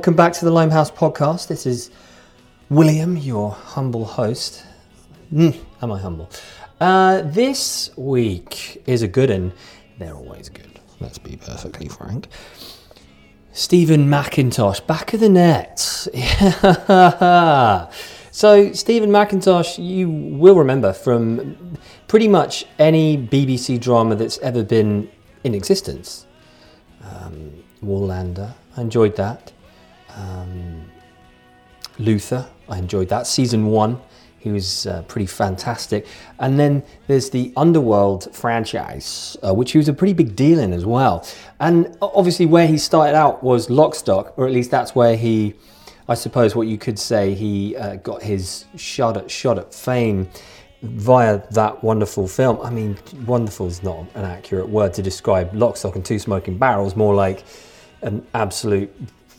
Welcome back to the Limehouse podcast. This is William, your humble host. Mm, am I humble? Uh, this week is a good one. They're always good, let's be perfectly frank. Steven Mackintosh, back of the net. so, Steven Mackintosh, you will remember from pretty much any BBC drama that's ever been in existence. Um, Wallander, I enjoyed that. Um, Luther, I enjoyed that. Season one, he was uh, pretty fantastic. And then there's the Underworld franchise, uh, which he was a pretty big deal in as well. And obviously, where he started out was Lock Stock, or at least that's where he, I suppose, what you could say, he uh, got his shot at shot at fame via that wonderful film. I mean, wonderful is not an accurate word to describe Lock Stock and Two Smoking Barrels, more like an absolute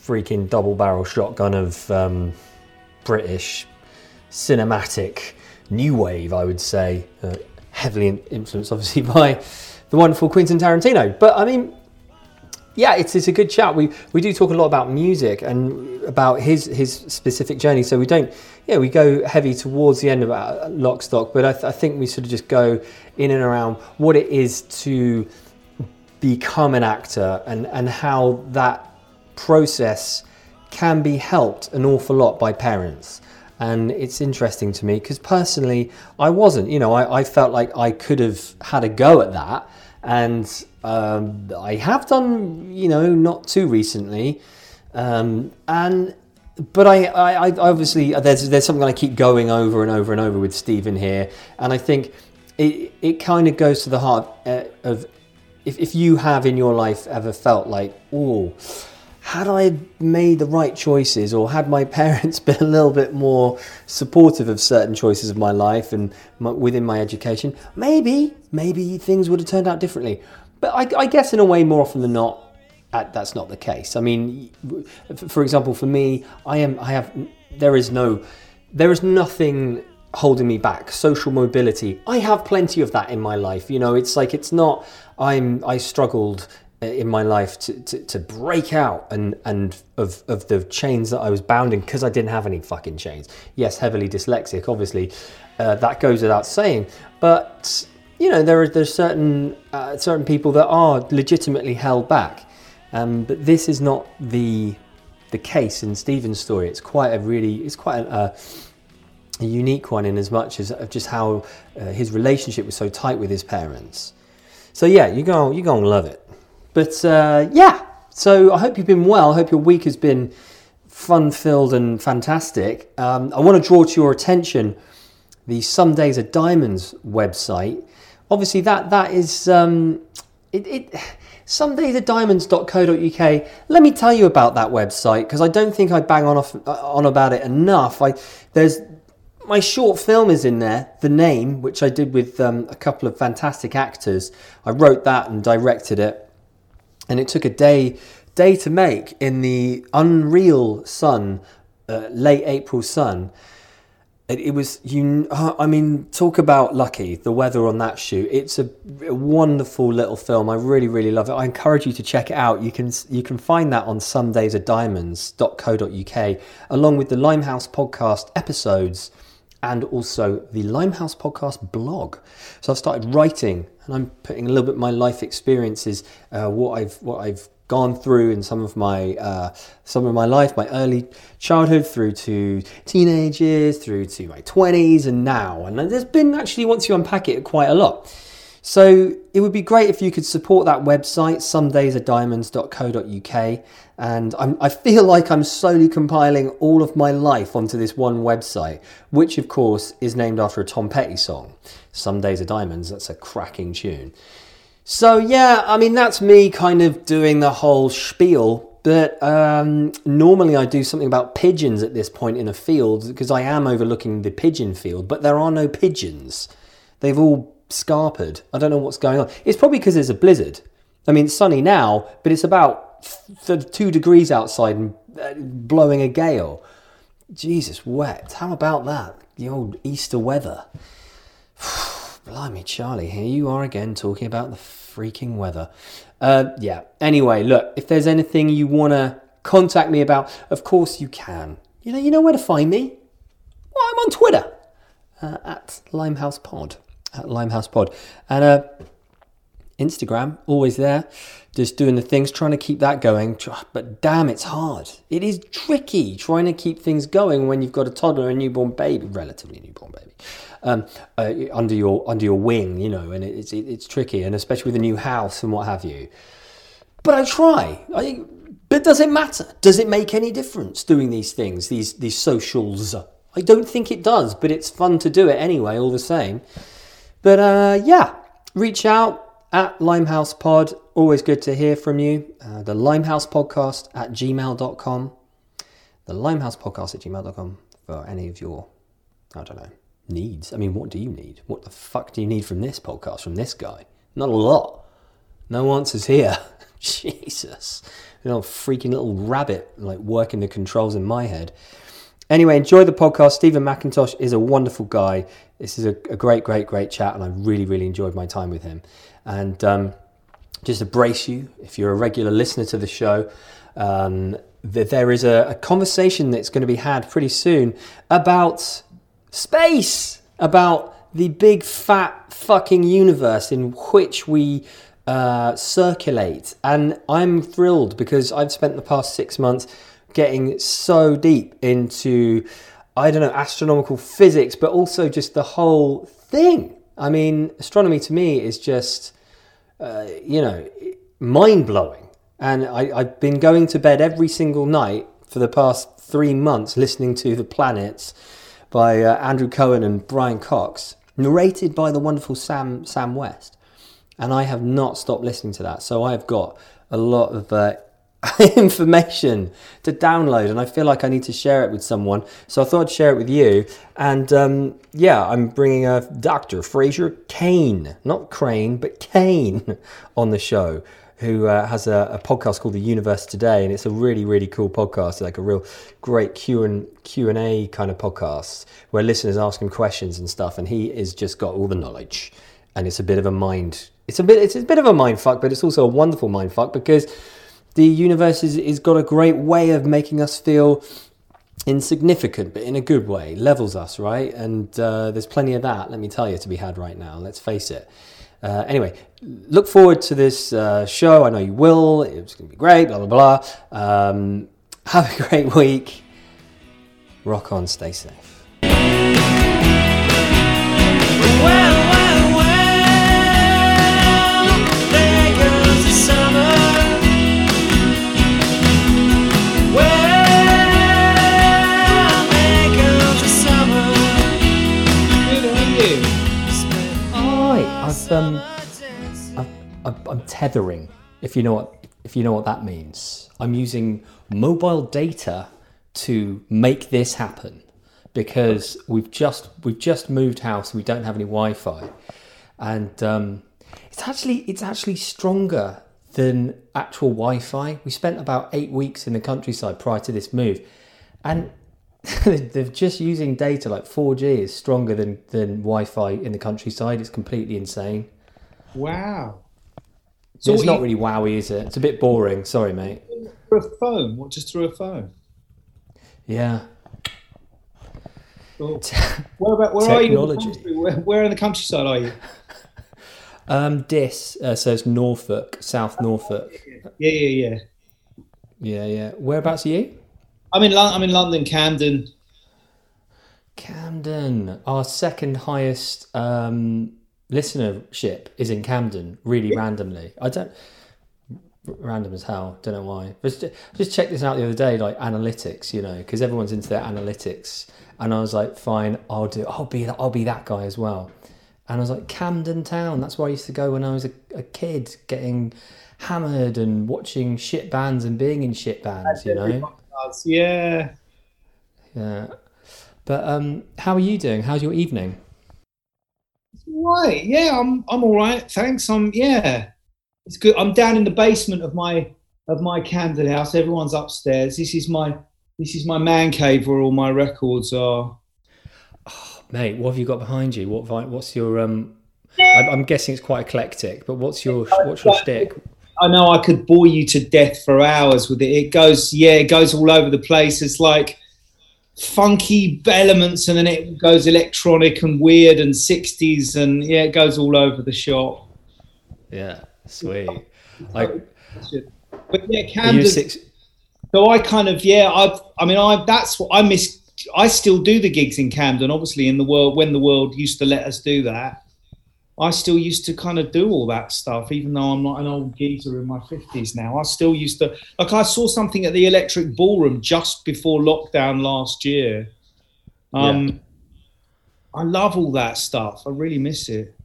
freaking double barrel shotgun of um, British cinematic new wave, I would say, uh, heavily influenced obviously by the wonderful Quentin Tarantino. But I mean, yeah, it's, it's a good chat. We we do talk a lot about music and about his his specific journey. So we don't, yeah, we go heavy towards the end about uh, Lock Stock, but I, th- I think we sort of just go in and around what it is to become an actor and and how that process can be helped an awful lot by parents. And it's interesting to me because personally, I wasn't. You know, I, I felt like I could have had a go at that and um, I have done, you know, not too recently, um, and but I, I, I, obviously there's there's something I keep going over and over and over with Steven here, and I think it it kind of goes to the heart uh, of if if you have in your life ever felt like oh had I made the right choices or had my parents been a little bit more supportive of certain choices of my life and my, within my education, maybe, maybe things would have turned out differently. But I, I guess in a way, more often than not, uh, that's not the case. I mean, for example, for me, I am, I have, there is no, there is nothing holding me back. Social mobility, I have plenty of that in my life. You know, it's like it's not. I'm, I struggled in my life to, to, to, break out and, and of, of the chains that I was bound in because I didn't have any fucking chains. Yes, heavily dyslexic, obviously, uh, that goes without saying. But you know, there are there's certain uh, certain people that are legitimately held back, um, but this is not the the case in Steven's story. It's quite a really it's quite a, a unique one in as much as of just how uh, his relationship was so tight with his parents. So yeah, you go you go and love it. But uh, yeah, so I hope you've been well. I hope your week has been fun filled and fantastic. Um, I want to draw to your attention the Some Days Are Diamonds website. Obviously, that that is um, it, it. Let me tell you about that website because I don't think I bang on off, uh, on about it enough. I there's my short film is in there, The Name, which I did with um, a couple of fantastic actors. I wrote that and directed it and it took a day day to make in the unreal sun, uh, late April sun. It, it, was you. I mean, talk about lucky. The weather on that shoot. It's a, a, wonderful little film. I really, really love it. I encourage you to check it out. You can you can find that on somedaysarediamonds.co.uk along with the Limehouse podcast episodes and also the Limehouse podcast blog. So I've started writing and I'm putting a little bit of my life experiences, uh, what I've what I've gone through in some of my uh, some of my life, my early childhood through to teenage years, through to my twenties, and now. And there's been actually once you unpack it quite a lot. So it would be great if you could support that website, somedaysarediamonds.co.uk. And I'm, i feel like I'm slowly compiling all of my life onto this one website, which of course is named after a Tom Petty song. Some Days Are Diamonds, that's a cracking tune. So yeah, I mean, that's me kind of doing the whole spiel but um, normally I do something about pigeons at this point in a field because I am overlooking the pigeon field, but there are no pigeons. They've all scarpered. I don't know what's going on. It's probably because there's a blizzard. I mean, it's sunny now, but it's about two degrees outside and uh, blowing a gale. Jesus, wet. How about that? The old Easter weather. Blimey, Charlie, here you are again talking about the freaking weather. Uh, yeah, anyway, look, if there's anything you want to contact me about, of course you can. You know, you know where to find me. Well, I'm on Twitter uh, at Limehouse Pod. At Limehouse Pod. And uh, Instagram, always there, just doing the things, trying to keep that going. But damn, it's hard. It is tricky trying to keep things going when you've got a toddler a newborn baby, relatively newborn baby, um, uh, under your under your wing, you know, and it's it, it's tricky, and especially with a new house and what have you. But I try. I, but does it matter? Does it make any difference doing these things, these these socials? I don't think it does, but it's fun to do it anyway, all the same. But uh, yeah, reach out at Limehouse Pod. Always good to hear from you. Uh, the Limehouse Podcast at gmail.com. The Limehouse Podcast at gmail.com for any of your, I don't know, needs. I mean, what do you need? What the fuck do you need from this podcast, from this guy? Not a lot. No answers here. Jesus. You know, freaking little rabbit like working the controls in my head. Anyway, enjoy the podcast. Steven Mackintosh is a wonderful guy. This is a, a great, great, great chat, and I really, really enjoyed my time with him. And um, just brace you, if you're a regular listener to the show, um, that there is a, a conversation that's going to be had pretty soon about space, about the big fat fucking universe in which we uh, circulate. And I'm thrilled because I've spent the past six months getting so deep into, I don't know, astronomical physics, but also just the whole thing. I mean, astronomy to me is just, uh, you know, mind blowing. And I, I've been going to bed every single night for the past three months listening to The Planets by uh, Andrew Cohen and Brian Cox, narrated by the wonderful Sam, Sam West. And I have not stopped listening to that. So I've got a lot of uh, information to download and I feel like I need to share it with someone. So I thought I'd share it with you. And um, yeah, I'm bringing a Dr. Fraser Cain, not Crane, but Cain, on the show. Who uh, has a, a, podcast called The Universe Today, and it's a really, really cool podcast, like a real great Q and Q and A kind of podcast where listeners ask him questions and stuff, and he has just got all the knowledge, and it's a bit of a mind, it's a bit, it's a bit of a mind fuck, but it's also a wonderful mind fuck because the universe is, is got a great way of making us feel insignificant, but in a good way, levels us, right? And uh, there's plenty of that, let me tell you, to be had right now. Let's face it. Uh, anyway, look forward to this uh, show. I know you will. It's going to be great, blah, blah, blah. Um, have a great week. Rock on, stay safe. Um, I, I'm tethering. If you know what if you know what that means, I'm using mobile data to make this happen because we've just we've just moved house. We don't have any Wi-Fi, and um, it's actually it's actually stronger than actual Wi-Fi. We spent about eight weeks in the countryside prior to this move, and they're just using data like 4G is stronger than, than Wi-Fi in the countryside. It's completely insane. Wow. So it's not you... really wowy, is it? It's a bit boring. Sorry, mate. Through a phone? What, just through a phone? Yeah. Where, about, where Technology. are you? Where, where in the countryside are you? Um, Dis. uh, so it's Norfolk, South Norfolk. Yeah, yeah, yeah. Yeah, yeah. Whereabouts are you? I'm in I'm in London, Camden. Camden, our second highest um, listenership is in Camden. Really yeah. randomly, I don't random as hell. Don't know why. Just just check this out the other day, like analytics, you know, because everyone's into their analytics, and I was like, fine, I'll do. I'll be that. I'll be that guy as well. And I was like, Camden Town. That's where I used to go when I was a, a kid, getting hammered and watching shit bands and being in shit bands. You know Yeah. Yeah. But um, how are you doing? How's your evening? Right. Yeah, I'm. I'm all right. Thanks. I'm. Yeah. It's good. I'm down in the basement of my of my Camden house. Everyone's upstairs. This is my this is my man cave where all my records are. Oh, mate, what have you got behind you? What what's your um? I'm guessing it's quite eclectic, but what's your what's your shtick? I know I could bore you to death for hours with it. It goes, yeah, it goes all over the place. It's like funky elements, and then it goes electronic and weird and sixties, and yeah, it goes all over the shop. Yeah, sweet. Like, but yeah, Camden. six? So I kind of yeah, I I mean I that's what I miss. I still do the gigs in Camden, obviously in the world when the world used to let us do that. I still used to kind of do all that stuff, even though I'm not an old geezer in my fifties now. I still used to like I saw something at the Electric Ballroom just before lockdown last year. Um, I love all that stuff. I really miss it.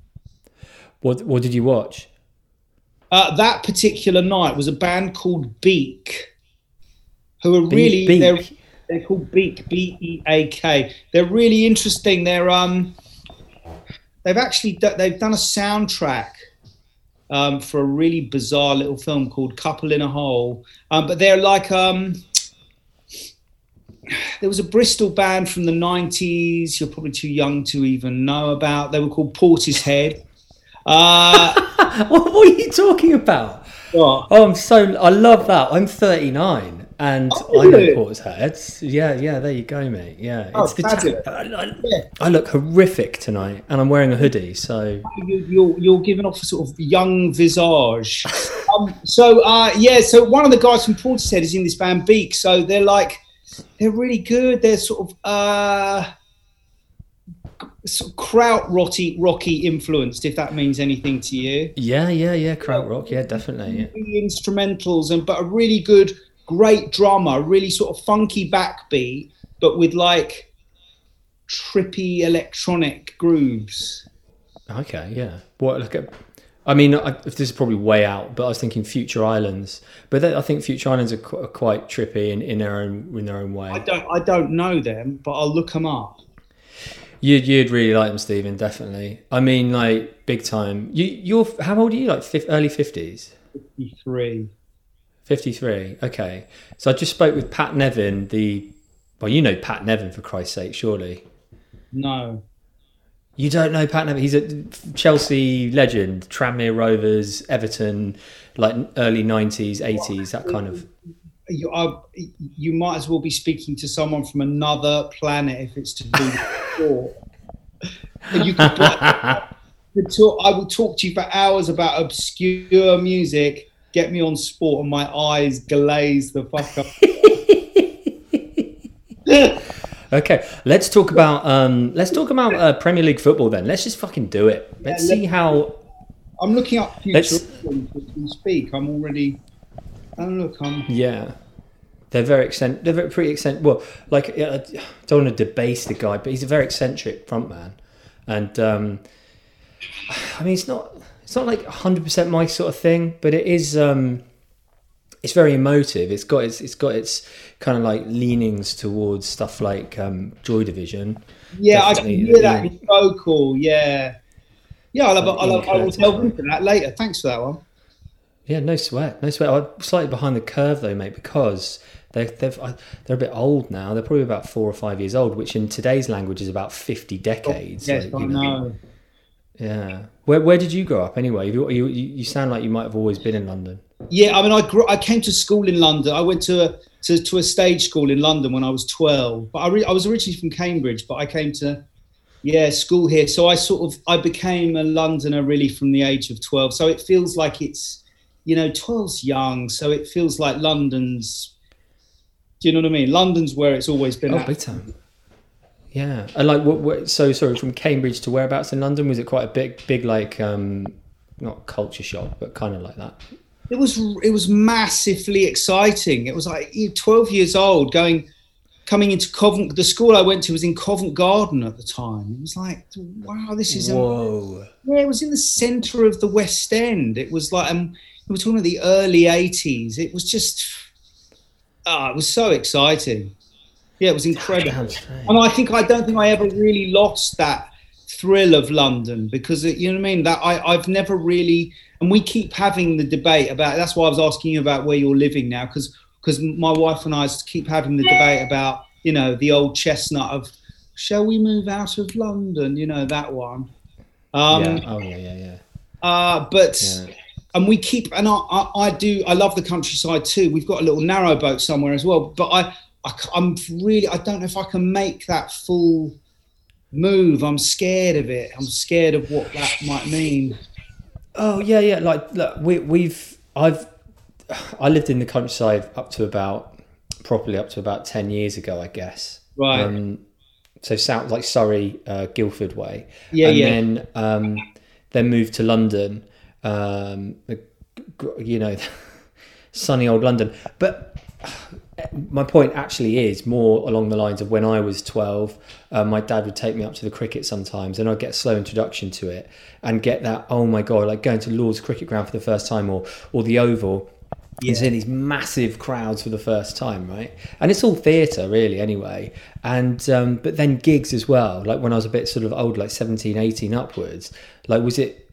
What What did you watch? Uh, that particular night was a band called Beak, who are Be- really Beak. they're they're called Beak B E A K. They're really interesting. They're um they've actually do- they've done a soundtrack um, for a really bizarre little film called Couple in a Hole. Um, but they're like um there was a Bristol band from the 90s you're probably too young to even know about. They were called Portishead. Uh, what, what are you talking about? what? Oh, I'm so I love that. I'm 39 and Oh, I know really? Portishead. Yeah, yeah. There you go, mate. Yeah, Oh, it's the fabulous. I, I- Yeah. I look horrific tonight, and I'm wearing a hoodie. So you, you're, you're giving off a sort of young visage. um, so uh, yeah, so one of the guys from Portishead is in this band Beak. So they're like, they're really good. They're sort of uh, sort of kraut rocky, rocky influenced, if that means anything to you. yeah, yeah, yeah. Krautrock. Yeah, definitely. Yeah. Instrumentals and but a really good, great drummer, really sort of funky backbeat, but with like trippy electronic grooves. Okay, yeah. What look at? Uh, I mean, I, this is probably way out, but I was thinking Future Islands. But I think Future Islands are, qu- are quite trippy in, in their own in their own way. I don't, I don't know them, but I'll look them up. You'd you'd really like them, Steven. Definitely. I mean, like big time. You you're how old are you? Like early fifties. Three. 53. Okay. So I just spoke with Pat Nevin, the. Well, you know Pat Nevin, for Christ's sake, surely. No. You don't know Pat Nevin? He's a Chelsea legend, Tranmere Rovers, Everton, like early 90s, 80s, that kind of. You, I, you might as well be speaking to someone from another planet if it's to do with sport. You could, could I will talk to you for hours about obscure music. Get me on sport, and my eyes glaze the fuck up. Okay, let's talk about um, let's talk about uh, Premier League football then. Let's just fucking do it. Let's Yeah, see how. I'm looking up future Let's- as we speak. I'm already. Oh look, I'm. Yeah, they're very eccentric. They're very, pretty eccentric. Well, like I don't want to debase the guy, but he's a very eccentric frontman, and um, I mean, it's not it's not like 100 percent my sort of thing, but it is. Um, it's very emotive. It's got its it's got its kind of like leanings towards stuff like um, Joy Division. Yeah, I can hear that. It's so cool. Yeah. Yeah, I'll have, a- I'll I will delve into that later. Thanks for that one. Yeah, no sweat, no sweat. I'm slightly behind the curve though, mate, because they, they've they're a bit old now. They're probably about four or five years old, which in today's language is about fifty decades. Yes, like, I you know. Yeah. Where Where did you grow up anyway? You, you you sound like you might have always been in London. Yeah, I mean, I grew. I came to school in London. I went to a to, to a stage school in London when I was twelve. But I re- I was originally from Cambridge, but I came to yeah school here. So I sort of I became a Londoner really from the age of twelve. So it feels like it's you know 12's young. So it feels like London's. Do you know what I mean? London's where it's always been. Oh, at. big time. Yeah, and like what, what? So sorry, from Cambridge to whereabouts in London? Was it quite a big, big like um, not culture shock, but kind of like that? it was it was massively exciting. It was like you know, 12 years old going coming into Covent the school I went to was in Covent Garden at the time. It was like wow this is a, Whoa. yeah it was in the center of the West End. It was like um we were talking about the early 80s. It was just ah it was so exciting. Yeah, it was incredible. And I think I don't think I ever really lost that thrill of London because it, you know what I mean. That I I've never really, and we keep having the debate about. That's why I was asking you about where you're living now because because my wife and I keep having the debate about you know the old chestnut of shall we move out of London? You know that one. Um, yeah. Oh yeah, yeah, yeah. uh, but Yeah. and we keep and I, I, I do I love the countryside too. We've got a little narrow boat somewhere as well, but I, I I'm really I don't know if I can make that full move. I'm scared of it. I'm scared of what that might mean. Oh yeah, yeah. Like look, we we've I've I lived in the countryside up to about properly up to about ten years ago, I guess. Right. Um, so south like Surrey, uh, Guildford way. Yeah, and yeah. then um, then moved to London. Um, you know, sunny old London. But my point actually is more along the lines of when I was 12, uh, my dad would take me up to the cricket sometimes and I'd get a slow introduction to it and get that, oh my God, like going to Lord's cricket ground for the first time or, or the Oval. Yeah. And seeing these massive crowds for the first time, right? And it's all theatre, really, anyway. And um, but then gigs as well. Like when I was a bit sort of old, like 17, 18 upwards. Like was it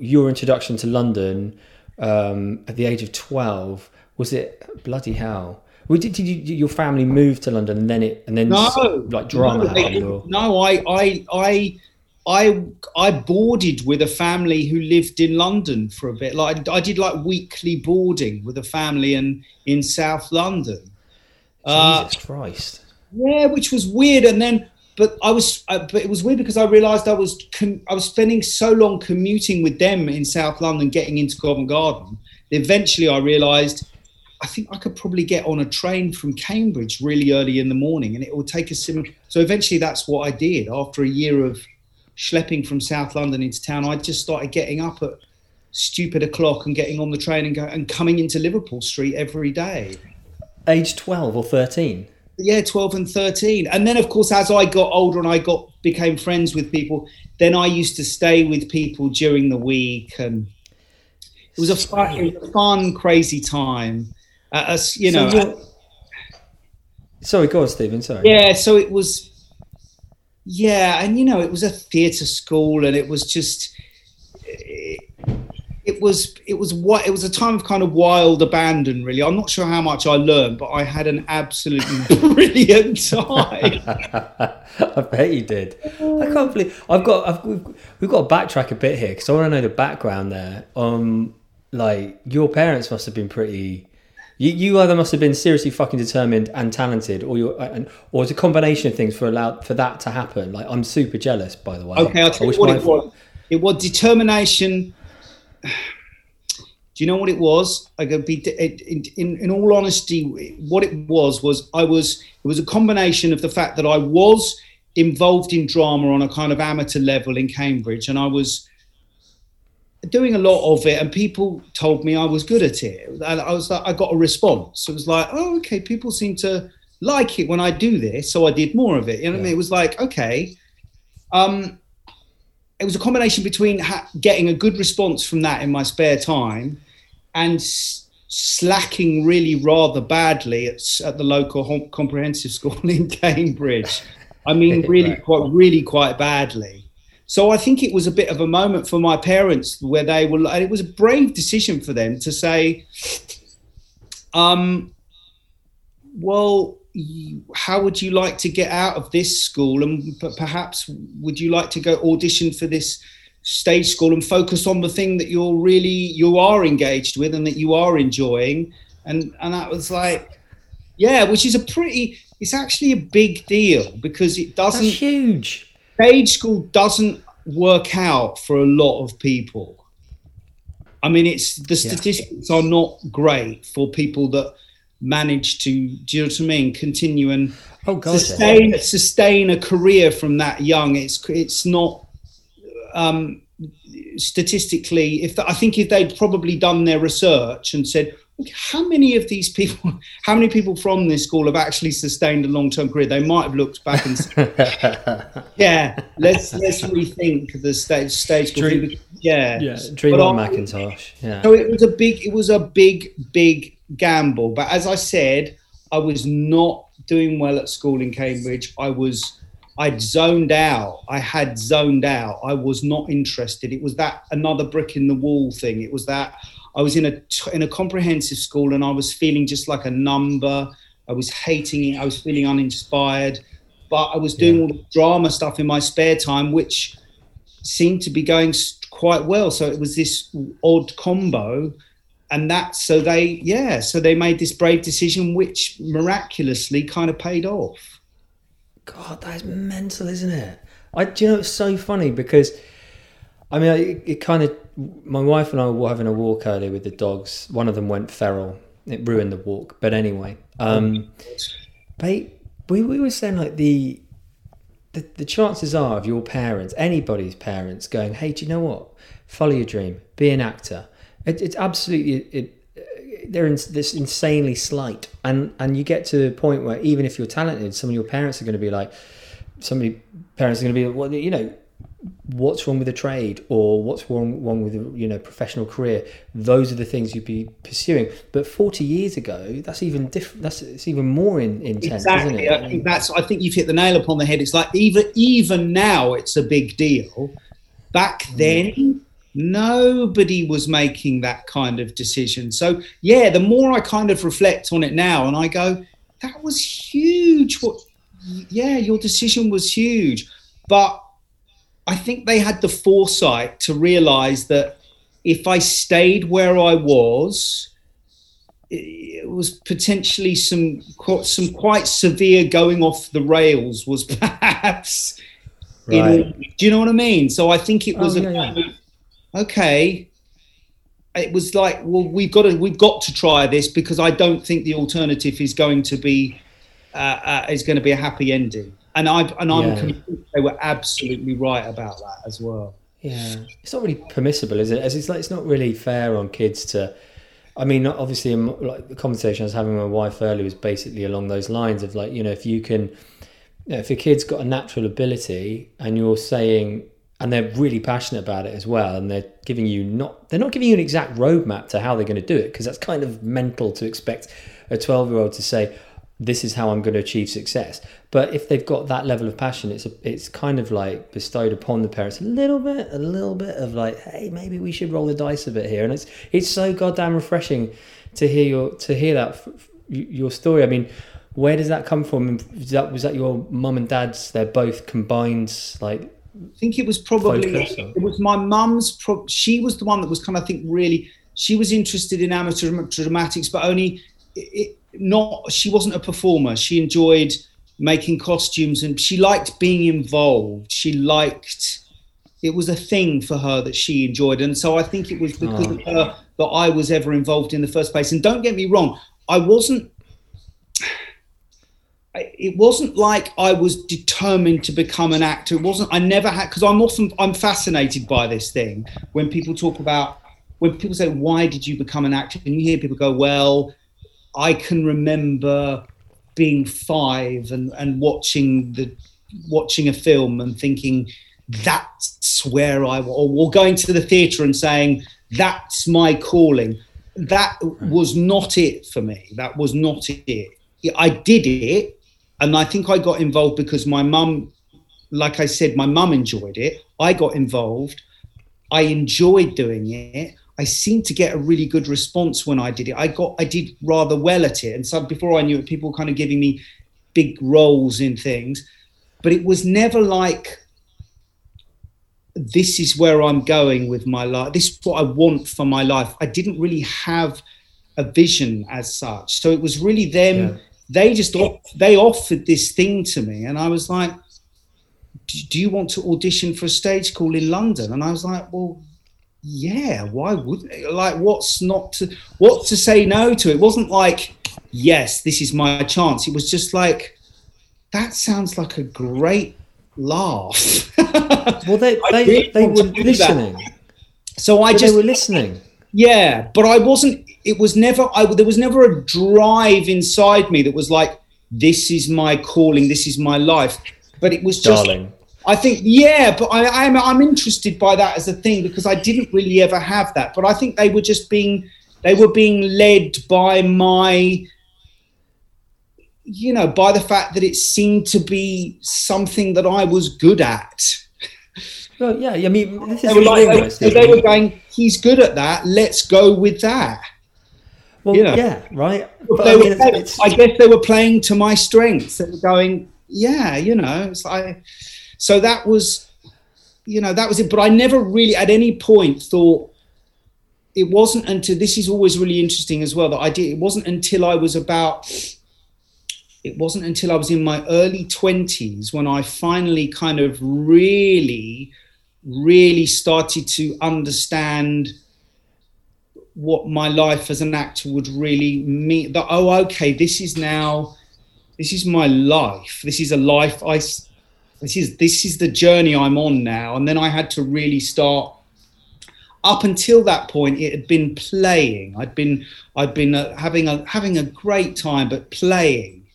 your introduction to London um, at the age of 12? Was it bloody hell? Well, did, did you, your family move to London and then it and then no, like drama no? Or? No, I, I, I, I, I boarded with a family who lived in London for a bit. Like I did like weekly boarding with a family in in South London. Jesus uh, Christ! Yeah, which was weird. And then, but I was, uh, but it was weird because I realised I was com- I was spending so long commuting with them in South London, getting into Covent Garden. Eventually, I realised I think I could probably get on a train from Cambridge really early in the morning, and it would take a similar. So eventually, that's what I did. After a year of schlepping from South London into town, I just started getting up at stupid o'clock and getting on the train and go and coming into Liverpool Street every day. Age twelve or thirteen. Yeah, twelve and thirteen, and then of course, as I got older and I got became friends with people, then I used to stay with people during the week, and it was a fun, it was a fun crazy time uh, as you know. So sorry, go on, Steven. Sorry. Yeah, so it was. Yeah, and you know, it was a theatre school, and it was just. It, it was it was what it was a time of kind of wild abandon really i'm not sure how much i learned but i had an absolutely brilliant time i bet you did i can't believe i've got I've, we've, we've got to backtrack a bit here because i want to know the background there um like your parents must have been pretty you, you either must have been seriously fucking determined and talented, or you uh, and or it's a combination of things for allowed for that to happen. Like I'm super jealous, by the way. Okay, I'll tell you what it was. It was determination. Do you know what it was? I could be in, in, in all honesty, what it was was I was it was a combination of the fact that I was involved in drama on a kind of amateur level in Cambridge, and I was doing a lot of it and people told me I was good at it. And I was like, I got a response. It was like, oh, okay, people seem to like it when I do this. So I did more of it. You know yeah. what I mean? It was like, okay. Um, it was a combination between ha- getting a good response from that in my spare time and s- slacking really rather badly at, at the local hom- comprehensive school in Cambridge. I mean, really right. quite, really quite badly. So I think it was a bit of a moment for my parents where they were, and it was a brave decision for them to say, um, well, how would you like to get out of this school? And perhaps would you like to go audition for this stage school and focus on the thing that you're really, you are engaged with and that you are enjoying? And, and that was like, yeah, which is a pretty, it's actually a big deal because it doesn't. That's huge stage school doesn't work out for a lot of people. I mean, it's the statistics yeah. are not great for people that manage to, do you know what I mean? Continue and oh, God, sustain yeah. sustain a career from that young. It's it's not um, statistically. If the, I think if they'd probably done their research and said, how many of these people, how many people from this school have actually sustained a long-term career? They might have looked back and said, "Yeah, let's let's rethink the stage stage." Dream, yeah, yeah, dream on Mackintosh. Yeah. So it was a big, it was a big, big gamble. But as I said, I was not doing well at school in Cambridge. I was. I'd zoned out. I had zoned out. I was not interested. It was that another brick in the wall thing. It was that I was in a in a comprehensive school and I was feeling just like a number. I was hating it. I was feeling uninspired, but I was doing yeah. all the drama stuff in my spare time, which seemed to be going quite well. So it was this odd combo. And that, so they, yeah, so they made this brave decision, which miraculously kind of paid off. God, that is mental, isn't it? I, do you know, it's so funny because, I mean, it, it kind of, my wife and I were having a walk earlier with the dogs. One of them went feral. It ruined the walk. But anyway, um, they, we, we were saying like the, the, the chances are of your parents, anybody's parents, going, hey, do you know what? Follow your dream, be an actor. It, it's absolutely, it, they're in, this insanely slight. And, and you get to the point where even if you're talented, some of your parents are going to be like, somebody parents are going to be well you know what's wrong with the trade or what's wrong wrong with a you know professional career those are the things you'd be pursuing. But 40 years ago that's even different that's it's even more in, intense exactly isn't it? i think that's i think you've hit the nail upon the head. It's like even even now it's a big deal. Back mm. then nobody was making that kind of decision. So yeah the more i kind of reflect on it now and i go that was huge. What yeah, your decision was huge. But I think they had the foresight to realize that if I stayed where I was, it was potentially some some quite severe going off the rails was perhaps right. in, do you know what I mean? So I think it was oh, a yeah, yeah. okay. It was like, well, we've got to we've got to try this because I don't think the alternative is going to be uh, uh, is going to be a happy ending. And I and I'm yeah. convinced they were absolutely right about that as well. Yeah, it's not really permissible, is it? As it's like it's not really fair on kids to. I mean, obviously, like the conversation I was having with my wife earlier was basically along those lines of like, you know, if you can, you know, if a kid's got a natural ability and you're saying, and they're really passionate about it as well, and they're giving you not, they're not giving you an exact roadmap to how they're going to do it because that's kind of mental to expect a 12 year old to say, this is how I'm going to achieve success. But if they've got that level of passion, it's a, it's kind of like bestowed upon the parents a little bit, a little bit of like, hey, maybe we should roll the dice a bit here. And it's it's so goddamn refreshing to hear your to hear that your story. I mean, where does that come from? Was that was that your mum and dad's? They're both combined, like. I think it was probably it was my mum's. Pro- she was the one that was kind of I think really she was interested in amateur dramatics, but only. It, not she wasn't a performer. She enjoyed making costumes and she liked being involved. She liked it was a thing for her that she enjoyed, and so I think it was because oh. of her that I was ever involved in the first place. And don't get me wrong, I wasn't. It wasn't like I was determined to become an actor. It wasn't. I never had because I'm often I'm fascinated by this thing when people talk about when people say why did you become an actor and you hear people go well I can remember being five and, and watching the watching a film and thinking that's where I or, or going to the theatre and saying that's my calling. That was not it for me. That was not it. I did it, and I think I got involved because my mum, like I said, my mum enjoyed it. I got involved. I enjoyed doing it. I seemed to get a really good response when I did it. I got I did rather well at it, and so before I knew it, people were kind of giving me big roles in things, but it was never like this is where I'm going with my life. This is what I want for my life. I didn't really have a vision as such, so it was really them. Yeah. They just they offered this thing to me, and I was like, "Do you want to audition for a stage call in London?" And I was like, "Well." Yeah, why would like what's not to what to say no to? It wasn't like, yes, this is my chance. It was just like, that sounds like a great laugh. well, they they, really they were listening. That. So I but just they were listening. Yeah, but I wasn't. It was never. I there was never a drive inside me that was like, this is my calling. This is my life. But it was just. Darling. I think, yeah, but I, am I'm, I'm interested by that as a thing because I didn't really ever have that. But I think they were just being they were being led by my you know by the fact that it seemed to be something that I was good at. Well, yeah, I mean, this is they were, like, they, they were going. He's good at that. Let's go with that. Well, you know? yeah, right. But, I, mean, it's, it's, I guess they were playing to my strengths. They were going, yeah, you know, it's like so that was you know, that was it. But I never really at any point thought it wasn't until this is always really interesting as well that I did. It wasn't until I was about. It wasn't until I was in my early twenties when I finally kind of really, really started to understand what my life as an actor would really mean. That oh, okay, this is now, this is my life. This is a life I. This is this is the journey I'm on now, and then I had to really start. Up until that point, it had been playing. I'd been I'd been uh, having a having a great time, but playing.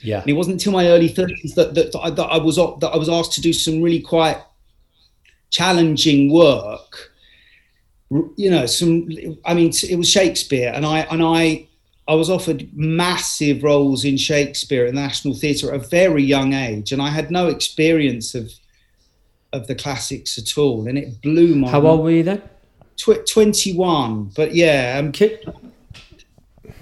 Yeah. And it wasn't until my early thirties that, that, that, I, that I was that I was asked to do some really quite challenging work you know some i mean it was shakespeare and i and i i was offered massive roles in shakespeare at the national theatre at a very young age and i had no experience of of the classics at all and it blew my how old were you then Tw- 21 but yeah um,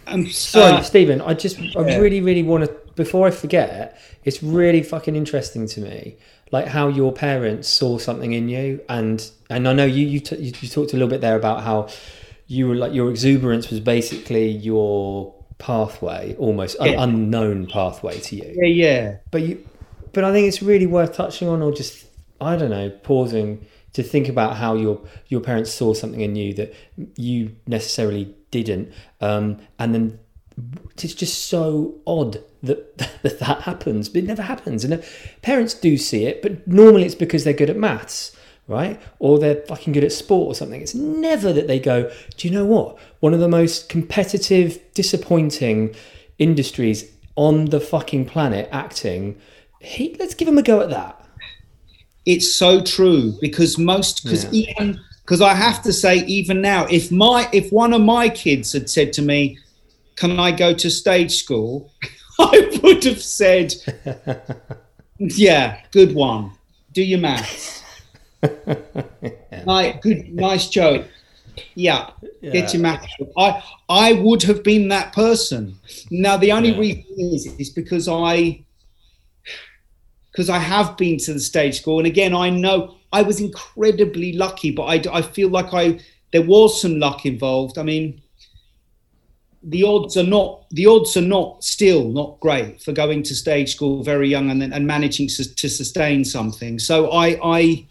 I'm sorry uh, Steven i just i yeah. really really want to before i forget it's really fucking interesting to me like how your parents saw something in you and and I know you you, t- you talked a little bit there about how you were like your exuberance was basically your pathway almost yeah. an unknown pathway to you yeah yeah but you but I think it's really worth touching on or just I don't know pausing to think about how your your parents saw something in you that you necessarily didn't um, and then it's just so odd that, that that happens, but it never happens. And parents do see it, but normally it's because they're good at maths, right? Or they're fucking good at sport or something. It's never that they go, do you know what? One of the most competitive, disappointing industries on the fucking planet, acting. Hey, let's give them a go at that. It's so true because most because yeah. even because I have to say even now, if my if one of my kids had said to me, "Can I go to stage school?" I would have said, yeah, good one. Do your maths. Like, good, nice joke. Yeah, yeah. get your maths. I, I would have been that person. Now, the only yeah. reason is, is because I, because I have been to the stage school, and again, I know I was incredibly lucky, but I, I feel like I there was some luck involved. I mean, the odds are not the odds are not still not great for going to stage school very young and and managing to, to sustain something. So I I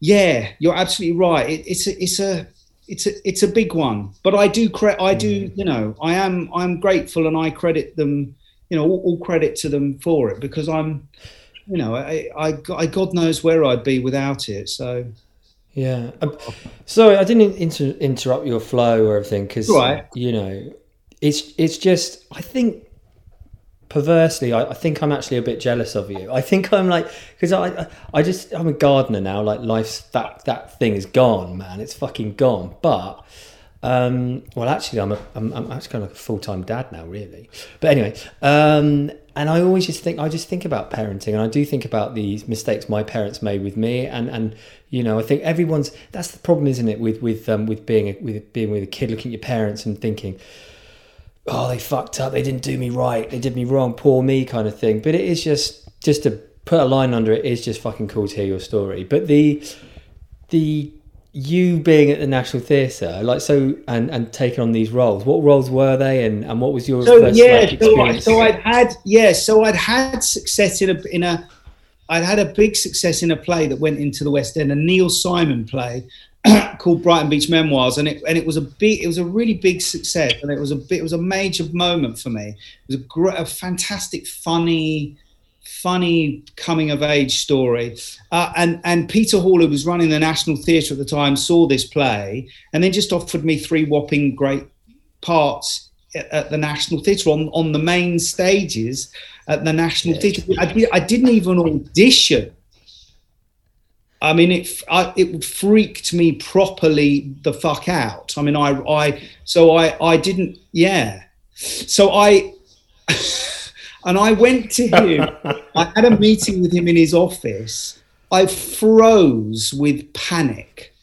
yeah, you're absolutely right. It, it's a it's a it's a it's a big one, but I do credit I do mm. you know I am I'm grateful and I credit them you know all, all credit to them for it because I'm you know I, I I God knows where I'd be without it. So yeah. Um, sorry, I didn't inter- interrupt your flow or everything because right. you know it's it's just I think perversely I, I, think I'm actually a bit jealous of you. I think I'm like because I I just I'm a gardener now. Like life's that that thing is gone, man. It's fucking gone. But um, well, actually, I'm a I'm, I'm actually kind of like a full time dad now, really. But anyway, um, and I always just think I just think about parenting, and I do think about these mistakes my parents made with me, and and you know I think everyone's that's the problem, isn't it? With with um, with being a, with being with a kid, looking at your parents and thinking, oh, they fucked up, they didn't do me right, they did me wrong, poor me, kind of thing. But it is just just to put a line under it is just fucking cool to hear your story. But the the you being at the National Theatre, like so, and and taking on these roles. What roles were they, and, and what was your so first, yeah? Like, so, I, so I'd had yeah, so I'd had success in a in a, I'd had a big success in a play that went into the West End, a Neil Simon play called Brighton Beach Memoirs, and it and it was a big, it was a really big success, and it was a bit, it was a major moment for me. It was a, great, a fantastic, funny funny coming of age story. Uh, and and Peter Hall, who was running the National Theatre at the time, saw this play and then just offered me three whopping great parts at, at the National Theatre on on the main stages at the National yeah. Theatre. I, I, didn't even audition. I mean, it I, it freaked me properly the fuck out. I mean, I I so I I didn't yeah. So I. And I went to him, I had a meeting with him in his office. I froze with panic.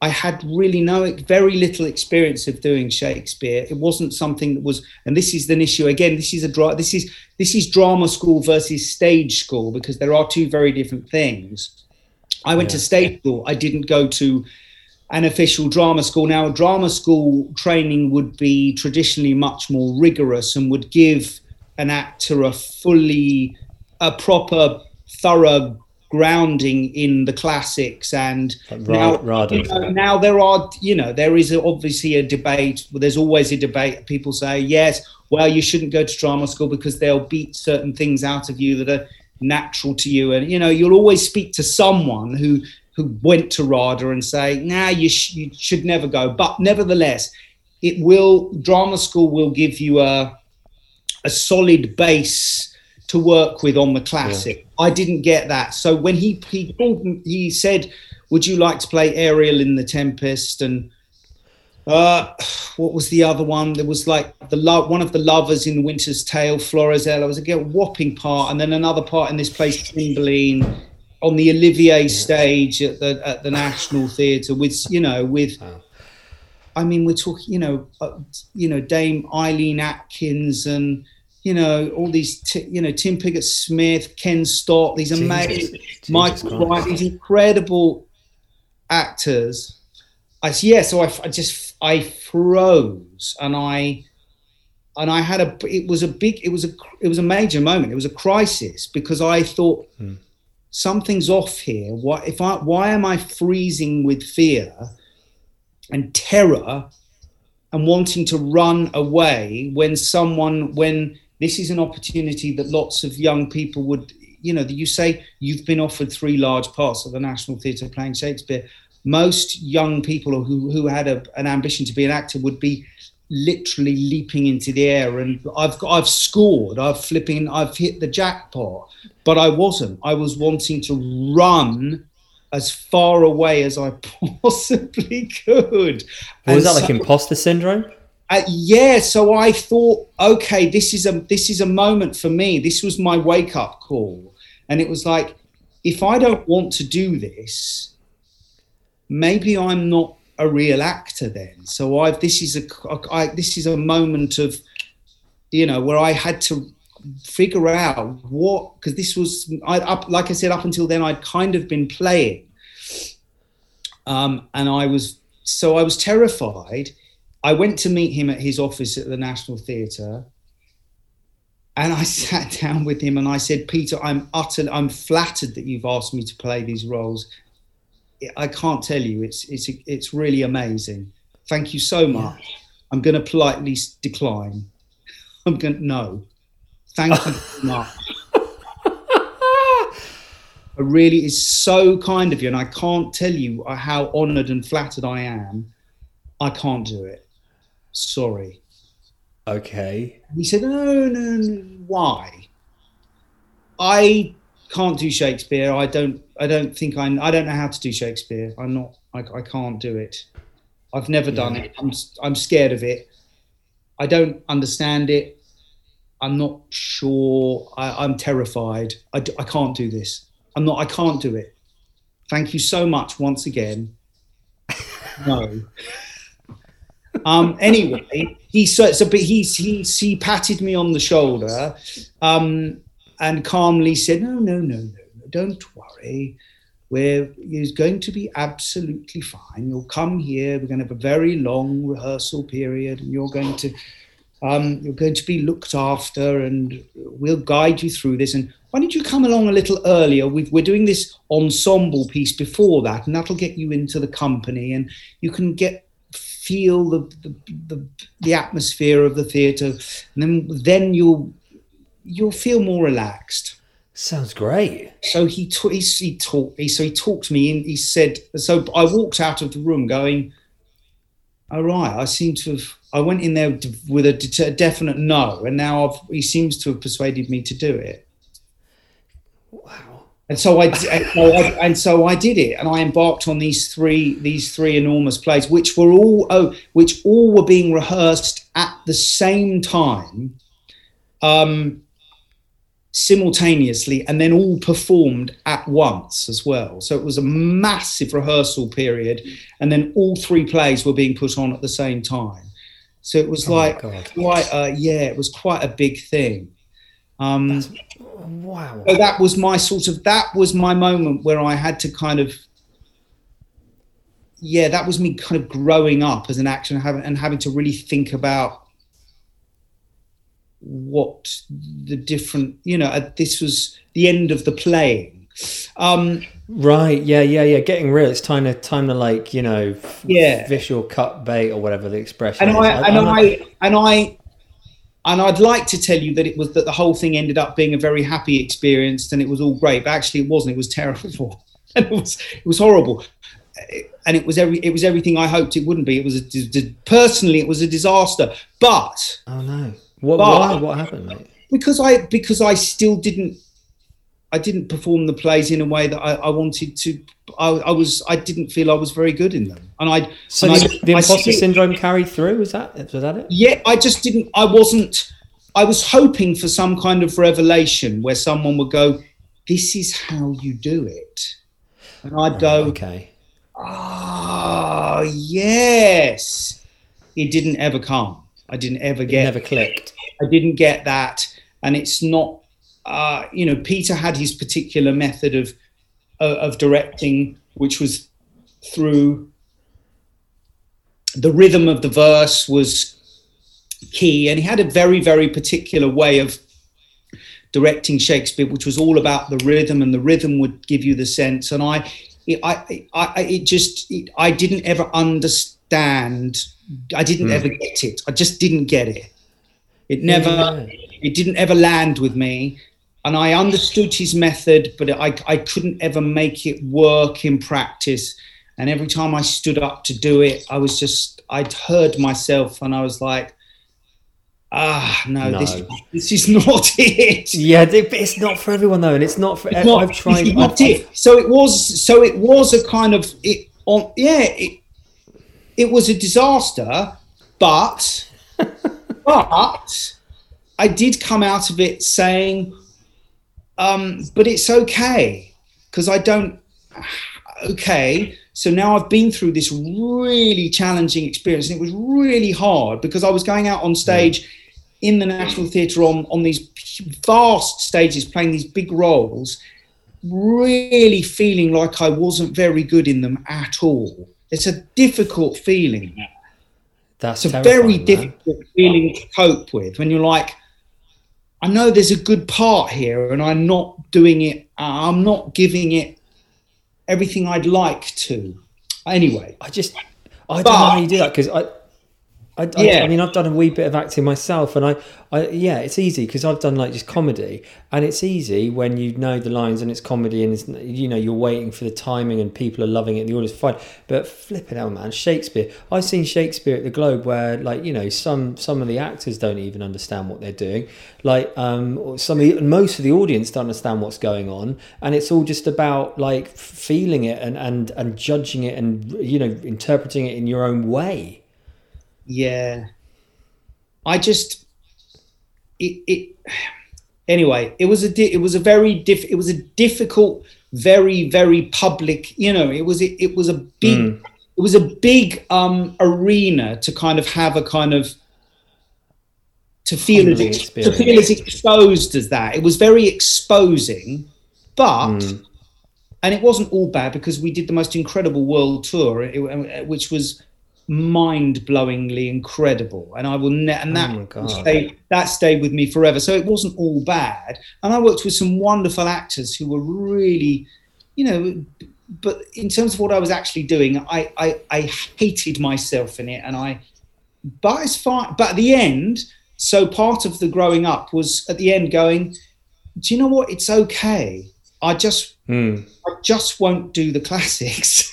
I had really no, very little experience of doing Shakespeare. It wasn't something that was, and this is an issue again. This is a dra- this is this is drama school versus stage school because there are two very different things. I went yeah. to stage school. I didn't go to an official drama school. Now, drama school training would be traditionally much more rigorous and would give an actor a fully, a proper, thorough grounding in the classics and now, you know, now there are you know there is obviously a debate there's always a debate people say yes well you shouldn't go to drama school because they'll beat certain things out of you that are natural to you and you know you'll always speak to someone who who went to RADA and say nah you, sh- you should never go but nevertheless it will drama school will give you a a solid base to work with on the classic. Yeah. I didn't get that. So when he he called, he said, "Would you like to play Ariel in the Tempest?" and uh, what was the other one? There was like the love, one of the lovers in Winter's Tale, Florizel. I was a whopping part, and then another part in this place, Cymbeline, on the Olivier stage at the at the National Theatre with you know with. Wow. I mean, we're talking, you know, uh, you know, Dame Eileen Atkins and you know, all these, t- you know, Tim Pigott Smith, Ken Stott, these amazing, Michael Wright, these incredible actors. I yeah, so I, I just I froze and I and I had a it was a big it was a it was a major moment. It was a crisis because I thought hmm. something's off here. What if I why am I freezing with fear and terror and wanting to run away when someone when this is an opportunity that lots of young people would, you know, that you say you've been offered three large parts of the National Theatre playing Shakespeare. Most young people who, who had a, an ambition to be an actor would be literally leaping into the air and I've I've scored I've flipping I've hit the jackpot but I wasn't I was wanting to run as far away as I possibly could. Was that so, like imposter syndrome? uh, yeah so i thought okay this is a this is a moment for me this was my wake up call and it was like if i don't want to do this maybe i'm not a real actor then so i've this is a I, this is a moment of you know where i had to figure out what because this was I up like I said up until then I'd kind of been playing um, and I was so I was terrified I went to meet him at his office at the National Theatre. And I sat down with him and I said, Peter, I'm utterly, I'm flattered that you've asked me to play these roles. I can't tell you, it's, it's, it's really amazing. Thank you so much. Yeah. I'm going to politely decline. I'm going to, no. Thank you so much. It really is so kind of you. And I can't tell you how honored and flattered I am. I can't do it sorry. Okay. He said, no, no, no, why? I can't do Shakespeare. I don't, I don't think I, I don't know how to do Shakespeare. I'm not, I, I can't do it. I've never done yeah. it. I'm, I'm scared of it. I don't understand it. I'm not sure. I, am terrified. I, I can't do this. I'm not, I can't do it. Thank you so much once again. No. Um, anyway, he so, so but he, he he patted me on the shoulder, um, and calmly said, "No, no, no, no, don't worry. We're it's going to be absolutely fine. You'll come here. We're going to have a very long rehearsal period, and you're going to." Um, you're going to be looked after and we'll guide you through this. And why don't you come along a little earlier? we are doing this ensemble piece before that, and that'll get you into the company and you can get feel the the, the, the atmosphere of the theatre, and then then you'll you'll feel more relaxed. Sounds great. So he t- he, he talked. He, so he talked to me and he said. So I walked out of the room going, "All right, I seem to have." I went in there with a, de- definite no, and now I've, he seems to have persuaded me to do it. Wow and so I, and so I, and so I did it, and I embarked on these three these three enormous plays, which were all oh, which all were being rehearsed at the same time. Um, simultaneously and then all performed at once as well. So it was a massive rehearsal period, and then all three plays were being put on at the same time. So it was Oh like quite a yeah, it was quite a big thing. Um, Wow. so that was my sort of that was my moment where I had to kind of yeah, that was me kind of growing up as an actor and having, and having to really think about what the different you know uh, this was the end of the playing um Right. Yeah. Yeah. Yeah. Getting real. It's time to time to like you know f- Yeah. visual cut bait or whatever the expression and is. I, and I'm- I and I and I'd like to tell you that it was that the whole thing ended up being a very happy experience and it was all great, but actually it wasn't. It was terrible. and it was it was horrible. And it was every it was everything I hoped it wouldn't be. It was a, personally it was a disaster, but oh no. What? But- why? What happened, mate? because I because I still didn't I didn't perform the plays in a way that I, I wanted to. I, I was I didn't feel I was very good in them, and I So and the, I- the imposter syndrome carried through. Was that? Was that it? yeah, I just didn't. I wasn't. I was hoping for some kind of revelation where someone would go, "This is how you do it," and I'd go, Okay. "Ah, yes." It didn't ever come. I didn't ever It get. never clicked. I didn't get that, and it's not. Uh, you know, Peter had his particular method of of of directing, which was through the rhythm of the verse was key, and he had a very very particular way of directing Shakespeare, which was all about the rhythm, and the rhythm would give you the sense. And I, it, I, I, I it just, it, I didn't ever understand. I didn't Hmm. ever get it. I just didn't get it. It never, Yeah. it didn't ever land with me. And I understood his method, but I, I couldn't ever make it work in practice. And every time I stood up to do it, I was just, I'd heard myself and I was like, ah, no, This, No. this is not it. Yeah, it's not for everyone though, and it's not for. It's not- I've tried. it's not I've- it. So it was. So it was a kind of it. On yeah, it, it was a disaster, but but I did come out of it saying, um, but it's okay because I don't. Okay, so now I've been through this really challenging experience, and it was really hard because I was going out on stage in the National Theatre on on these vast stages, playing these big roles, really feeling like I wasn't very good in them at all. It's a difficult feeling. That's It's a very man. difficult feeling to cope with when you're like, I know there's a good part here, and I'm not doing it. Uh, I'm not giving it everything I'd like to. Anyway, I just, I don't know how you do that because I, I, I, Yeah. I mean, I've done a wee bit of acting myself, and I, I yeah, it's easy because I've done like just comedy, and it's easy when you know the lines and it's comedy, and it's you know you're waiting for the timing and people are loving it, and the audience fine. But flipping hell, man, Shakespeare. I've seen Shakespeare at the Globe where like you know some some of the actors don't even understand what they're doing, like um, some of the, most of the audience don't understand what's going on, and it's all just about like feeling it and and and judging it and you know interpreting it in your own way. Yeah, I just it. it anyway, it was a di- it was a very diff it was a difficult, very very public. You know, it was it, it was a big Mm. it was a big um, arena to kind of have a kind of to feel as ex- to feel as exposed as that. It was very exposing, but Mm. and it wasn't all bad because we did the most incredible world tour, it- which was mind-blowingly incredible. And I will, ne- and Oh that my will God. stay, that stayed with me forever. So it wasn't all bad. And I worked with some wonderful actors who were really, you know. But in terms of what I was actually doing, I I, I hated myself in it, and I. But as far But at the end, so part of the growing up was at the end going, do you know what? It's okay. I just Mm. I just won't do the classics.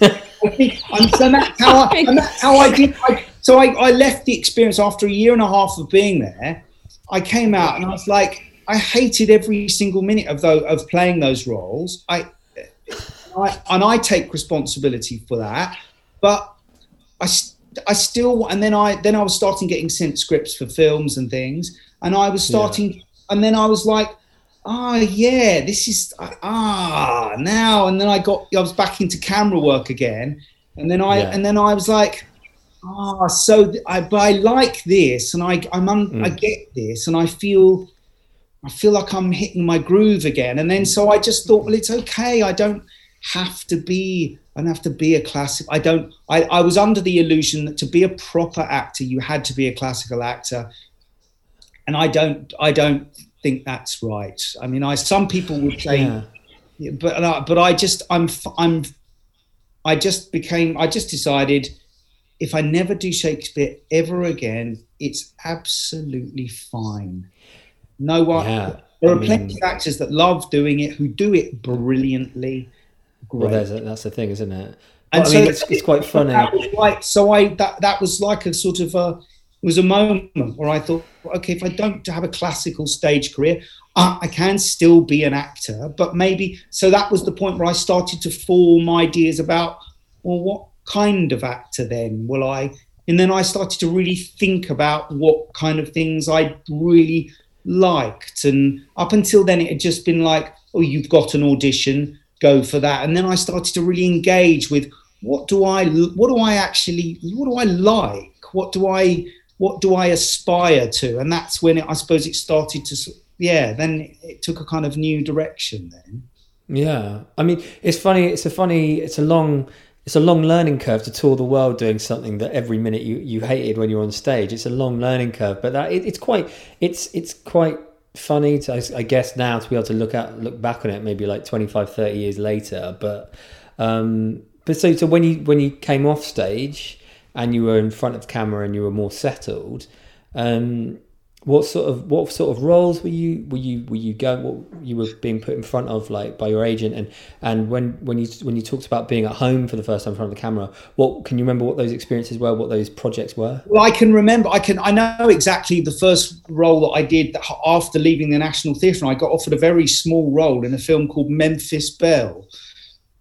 I think, and so that's how I, and that's how I did. I, so I, I left the experience after a year and a half of being there. I came out and I was like, I hated every single minute of those, of playing those roles. I, I and I take responsibility for that. But I. I still, and then I then I was starting getting sent scripts for films and things, and I was Yeah. starting, and then I was like, ah, yeah, this is ah now. And then I got, I was back into camera work again, and then I, Yeah. and then I was like, ah, so th- I, but I like this, and I, I'm, un, I Mm. get this, and I feel, I feel like I'm hitting my groove again. And then so I just thought, well, it's okay. I don't have to be. I don't have to be a classic. I don't. I, I was under the illusion that to be a proper actor, you had to be a classical actor, and I don't. I don't think that's right. I mean, I some people would say, Yeah. but uh, but I just I'm I'm I just became I just decided if I never do Shakespeare ever again, it's absolutely fine. No one. Yeah. There are I mean- plenty of actors that love doing it who do it brilliantly. Well, Great. there's a, that's the thing, isn't it? And I so mean, it's, it's quite funny. That was like so I that that was like a sort of a was a moment where I thought, okay, if I don't have a classical stage career, uh, I can still be an actor, but maybe so that was the point where I started to form ideas about well, what kind of actor then will I? And then I started to really think about what kind of things I really liked, and up until then it had just been like, oh, you've got an audition, go for that, and then I started to really engage with what do I what do I actually what do I like? What do I what do I aspire to and that's when it, I suppose it started to yeah then it took a kind of new direction then Yeah, I mean, it's funny. It's a funny. It's a long. It's a long learning curve to tour the world doing something that every minute you, you hated when you're on stage. It's a long learning curve, but that it, it's quite. It's it's quite funny to I guess now to be able to look at look back on it maybe like 25 30 years later but um but so so when you when you came off stage and you were in front of camera and you were more settled um what sort of what sort of roles were you were you were you going what you were being put in front of like by your agent? And and when when you when you talked about being at home for the first time in front of the camera what can you remember what those experiences were what those projects were? Well I can remember I can I know exactly the first role that I did after leaving the National Theatre and I got offered a very small role in a film called Memphis Belle.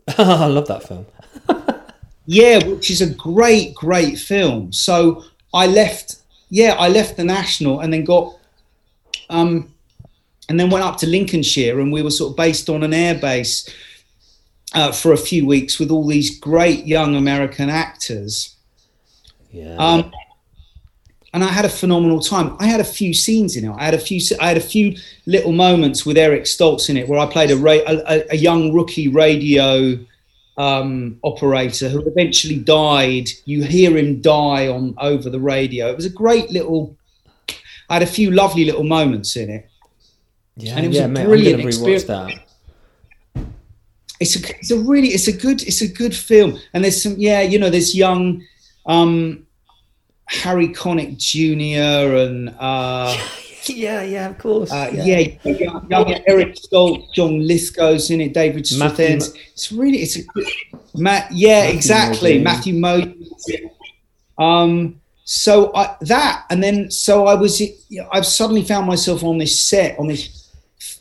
I love that film Yeah, which is a great, great film. So I left, yeah, I left the National and then got, um, and then went up to Lincolnshire and we were sort of based on an airbase uh, for a few weeks with all these great young American actors. yeah Um, and I had a phenomenal time. I had a few scenes in it. I had a few. I had a few little moments with Eric Stoltz in it, where I played a ra- a, a young rookie radio um, operator who eventually died. You hear him die on over the radio. It was a great little. I had a few lovely little moments in it. yeah and it was yeah a mate, brilliant I'm experience. that It's a, it's a really, it's a good, it's a good film. And there's some, yeah, you know, there's young um, Harry Connick Jr. and. Uh, yeah yeah of course Uh, yeah, young, young Eric Stoltz, John Lithgow's in it, David Matthew Strathairn. It's really, it's a good, Matt. Yeah, Matthew exactly, Modine. Matthew Modine. Um, so I, that, and then so I was, I've suddenly found myself on this set on this f-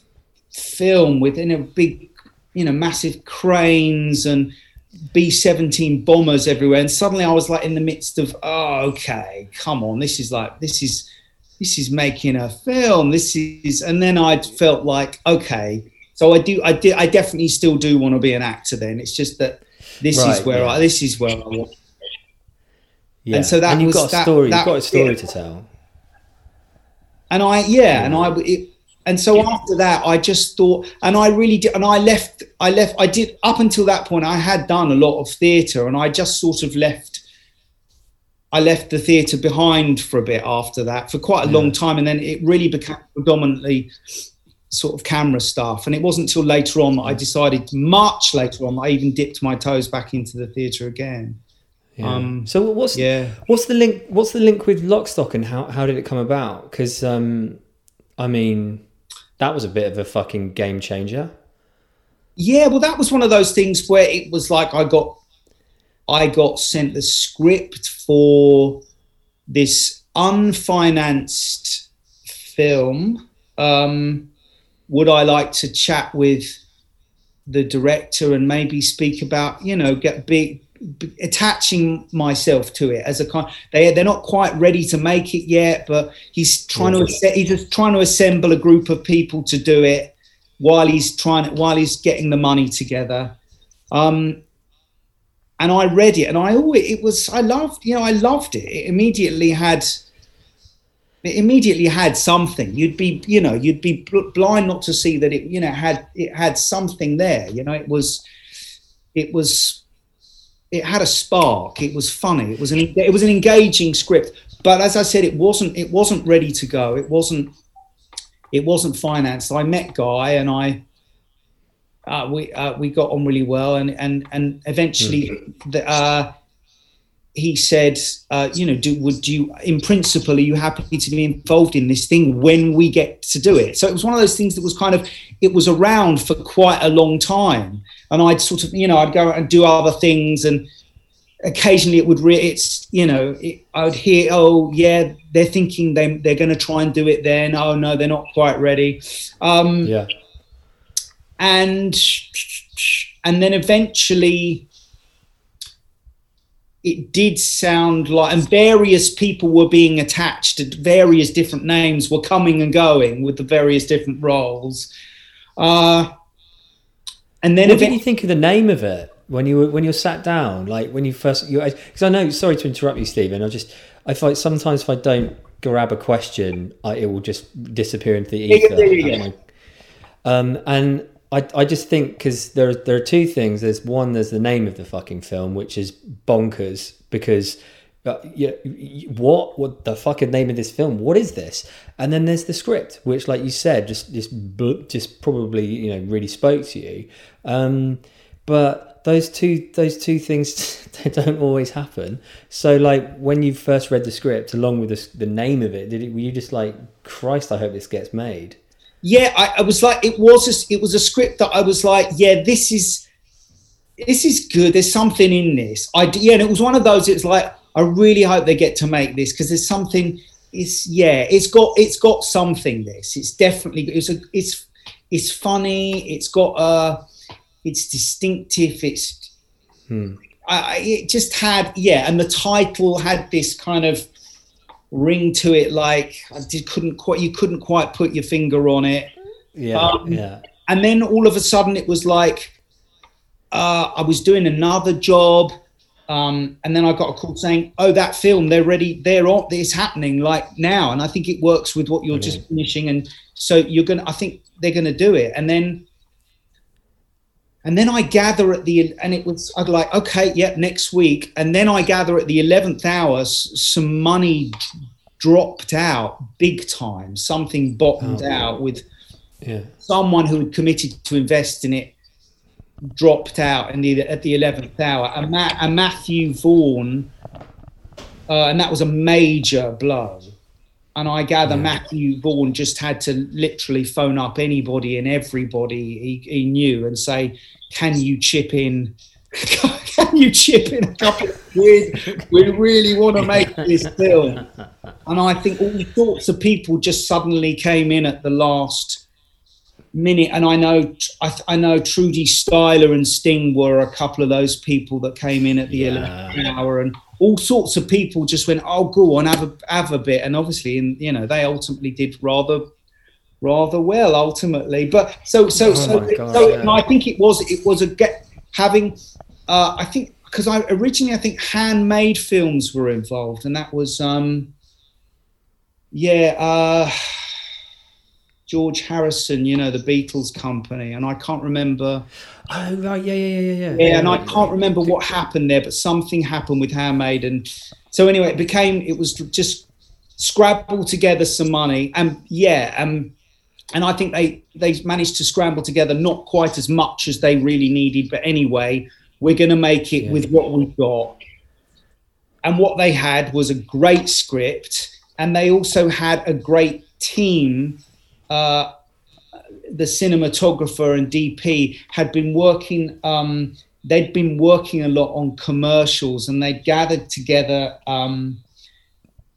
film within a big, you know, massive cranes and B-17 bombers everywhere, and suddenly I was like in the midst of, oh, okay, come on, this is like, this is this is making a film this is and then i felt like okay. So i do i did i definitely still do want to be an actor then. It's just that this is where yeah. i this is where i want yeah and so that and you've was- got a that- story that- you've got a story yeah. to tell. And i yeah and i it, and so after that i just thought and i really did and i left i left i did up until that point i had done a lot of theatre and i just sort of left i left the theatre behind for a bit after that for quite a long time and then it really became predominantly sort of camera stuff and it wasn't until later on that i decided much later on i even dipped my toes back into the theatre again Yeah. Um, so what's yeah what's the link? What's the link with Lock Stock and how how did it come about? Because um, I mean, that was a bit of a fucking game changer. Yeah, well, that was one of those things where it was like I got, I got sent the script for this unfinanced film. Um, would I like to chat with the director and maybe speak about, you know, get big, attaching myself to it as a kind. They they're not quite ready to make it yet, but he's trying to he's just trying to assemble a group of people to do it while he's trying while he's getting the money together. Um, and I read it, and I always it was I loved you know I loved it. It immediately had it immediately had something. You'd be you know you'd be bl- blind not to see that it you know had it had something there. You know it was it was it had a spark. It was funny. It was an it was an engaging script. But as I said, it wasn't it wasn't ready to go. It wasn't it wasn't financed. I met Guy and I uh, we uh, we got on really well, and and and eventually, mm. the, uh, he said, uh, you know, do would you, in principle, are you happy to be involved in this thing when we get to do it? So it was one of those things that was kind of, it was around for quite a long time, and I'd sort of, you know, I'd go and do other things, and occasionally it would, re- it's, you know, it, I would hear, oh yeah, they're thinking they they're going to try and do it then. Oh no, they're not quite ready. Um, yeah and and then eventually it did sound like and various people were being attached to various different names were coming and going with the various different roles uh, and then what did you think of the name of it when you were when you sat down like when you first you because i know sorry to interrupt you stephen i just i find sometimes if i don't grab a question I, it will just disappear into the ether yeah, yeah, yeah. Um, and I, I just think because there there are two things. There's one, there's the name of the fucking film, which is bonkers because uh, yeah, what what the fucking name of this film? What is this? And then there's the script, which, like you said, just just just probably you know really spoke to you. Um, but those two those two things they don't always happen. So like when you first read the script along with the, the name of it, did it, were you just like Christ? I hope this gets made yeah, I, I, was like, it was a, it was a script that I was like, yeah, this is this is good. There's something in this. I yeah, and it was one of those. It's like I really hope they get to make this because there's something. It's yeah, it's got it's got something. This it's definitely it's a it's it's funny. It's got a it's distinctive. It's hmm. I, it just had yeah, and the title had this kind of ring to it like I did, couldn't quite you couldn't quite put your finger on it. Yeah, um, yeah. And then all of a sudden it was like uh, I was doing another job, um, and then I got a call saying, "Oh, that film they're ready, they're on, it's happening like now." And I think it works with what you're okay. just finishing, and so you're gonna. I think they're gonna do it, and then. And then I gather at the, and it was, I'd like, okay, yeah, next week. And then I gather at the 11th hour, some money dropped out big time. Something bottomed oh, out with yeah. someone who had committed to invest in it dropped out in the, at the 11th hour. And, Ma- and Matthew Vaughn, uh, and that was a major blow. And I gather yeah. Matthew Vaughn just had to literally phone up anybody and everybody he, he knew and say, "Can you chip in? Can you chip in a couple of quid? We really want to make this film." And I think all sorts of people just suddenly came in at the last minute. And I know, I, I know Trudi Styler and Sting were a couple of those people that came in at the yeah. 11th hour, and all sorts of people just went, "Oh, go on, have a have a bit." And obviously, and you know, they ultimately did rather rather well ultimately. But so so oh so, God, so yeah. I think it was it was a get having. Uh, I think because I originally I think handmade films were involved, and that was um, yeah. Uh, George Harrison, you know, the Beatles company, and I can't remember. Oh right, yeah, yeah, yeah, yeah. Yeah, and I can't remember what happened there, but something happened with Handmade, and so anyway, it became it was just scrabble together some money, and yeah, um, and I think they they managed to scramble together not quite as much as they really needed, but anyway, we're going to make it yeah. with what we've got. And what they had was a great script, and they also had a great team uh, the cinematographer and DP had been working. Um, they'd been working a lot on commercials, and they gathered together um,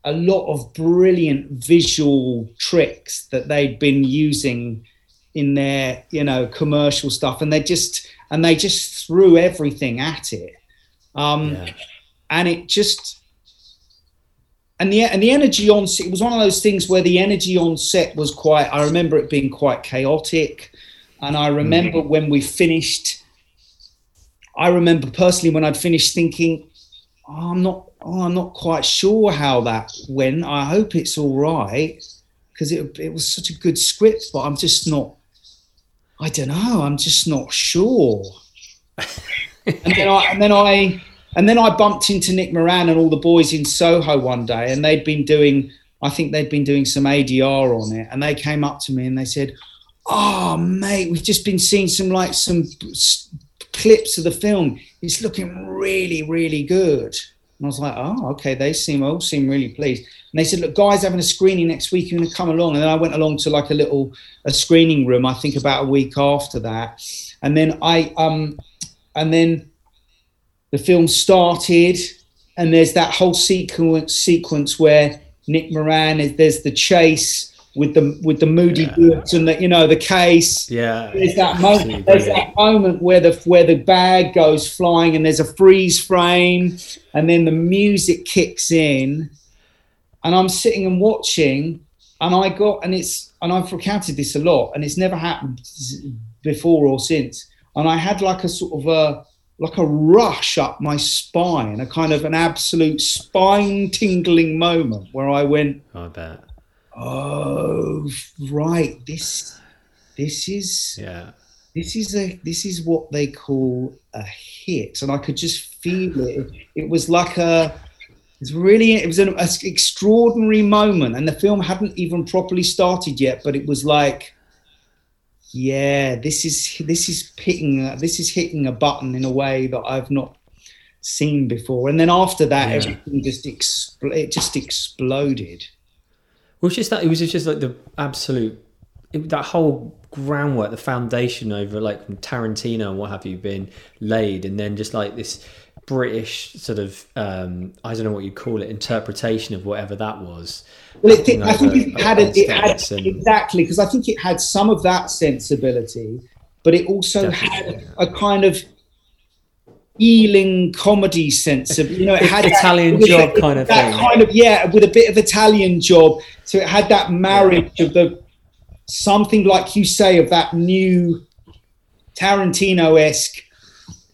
a lot of brilliant visual tricks that they'd been using in their, you know, commercial stuff, and they just and they just threw everything at it, um, yeah. and it just and the and the energy on set it was one of those things where the energy on set was quite i remember it being quite chaotic And I remember mm. when we finished, I remember personally when I'd finished thinking, oh, I'm not, oh, I'm not quite sure how that went. I hope it's all right because it, it was such a good script, but I'm just not, I don't know, I'm just not sure. and then I, and then I, and then I bumped into Nick Moran and all the boys in Soho one day, and they'd been doing, I think they'd been doing some ADR on it, and they came up to me and they said, "Oh, mate, we've just been seeing some like some clips of the film. It's looking really, really good." And I was like, "Oh, okay." They seem all seem really pleased. And they said, "Look, guys, having a screening next week. You're going to come along." And then I went along to like a little a screening room. I think about a week after that, and then I um, and then the film started, and there's that whole sequence sequence where Nick Moran is there's the chase with the with the moody yeah. goods and the you know the case. Yeah. There's that moment. There's that moment where the where the bag goes flying and there's a freeze frame, and then the music kicks in, and I'm sitting and watching, and I got and it's and I've recounted this a lot, and it's never happened before or since, and I had like a sort of a like a rush up my spine, a kind of an absolute spine tingling moment where I went, I bet. Oh, right. This, this is, yeah. This is a, this is what they call a hit, and I could just feel it. It was like a, it's really, it was an, an extraordinary moment, and the film hadn't even properly started yet, but it was like, yeah, this is this is hitting this is hitting a button in a way that I've not seen before. And then after that, yeah. everything just expl- it just exploded. Well, it's just that it was just like the absolute it, that whole groundwork, the foundation over like Tarantino and what have you been laid, and then just like this British sort of um, I don't know what you call it interpretation of whatever that was. Well, it, I think it had, a, it had and... exactly because I think it had some of that sensibility, but it also Definitely, had a kind of Ealing comedy sense of you know it had Italian that, job kind of that thing. kind of yeah with a bit of Italian job. So it had that marriage yeah. of the something like you say of that new Tarantino esque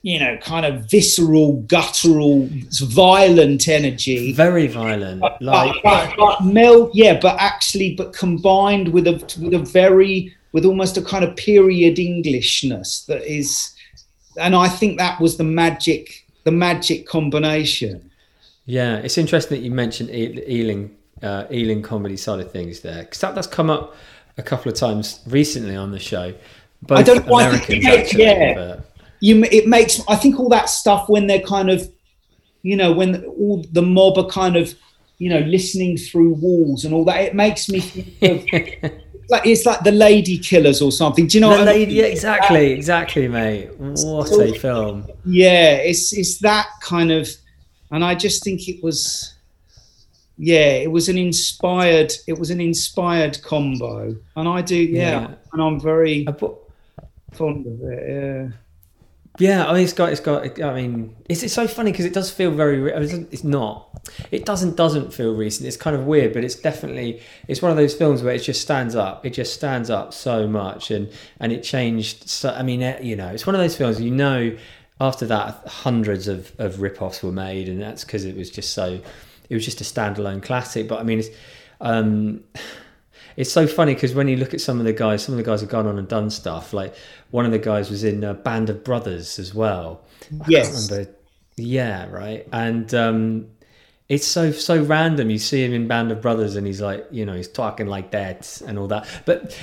you know, kind of visceral, guttural, violent energy. Very violent, but, like but, but, mel, yeah, but actually, but combined with a with a very with almost a kind of period Englishness that is, and I think that was the magic, the magic combination. Yeah, it's interesting that you mentioned Ealing, uh, Ealing comedy side of things there, because that, that's come up a couple of times recently on the show. Both I don't know why. Actually, yeah. But you it makes I think all that stuff when they're kind of you know when all the mob are kind of you know listening through walls and all that it makes me think of like it's like the lady killers or something. Do you know the lady, I mean? yeah, exactly exactly mate. What a film. yeah it's it's that kind of and i just think it was yeah it was an inspired it was an inspired combo. And i do yeah, yeah. and i'm very fond of it yeah yeah, I mean, it's got, it's got. I mean, it's, it's so funny because it does feel very. It's not. It doesn't doesn't feel recent. It's kind of weird, but it's definitely. It's one of those films where it just stands up. It just stands up so much, and and it changed. So I mean, eh, you know, it's one of those films. You know, after that, hundreds of of rip-offs were made, and that's because it was just so. It was just a standalone classic. But I mean, it's. Um, it's so funny because when you look at some of the guys, some of the guys have gone on and done stuff. Like one of the guys was in a Band of Brothers as well. Yes. Yeah, right. And um, it's so so random. You see him in Band of Brothers, and he's like, you know, he's talking like that and all that. But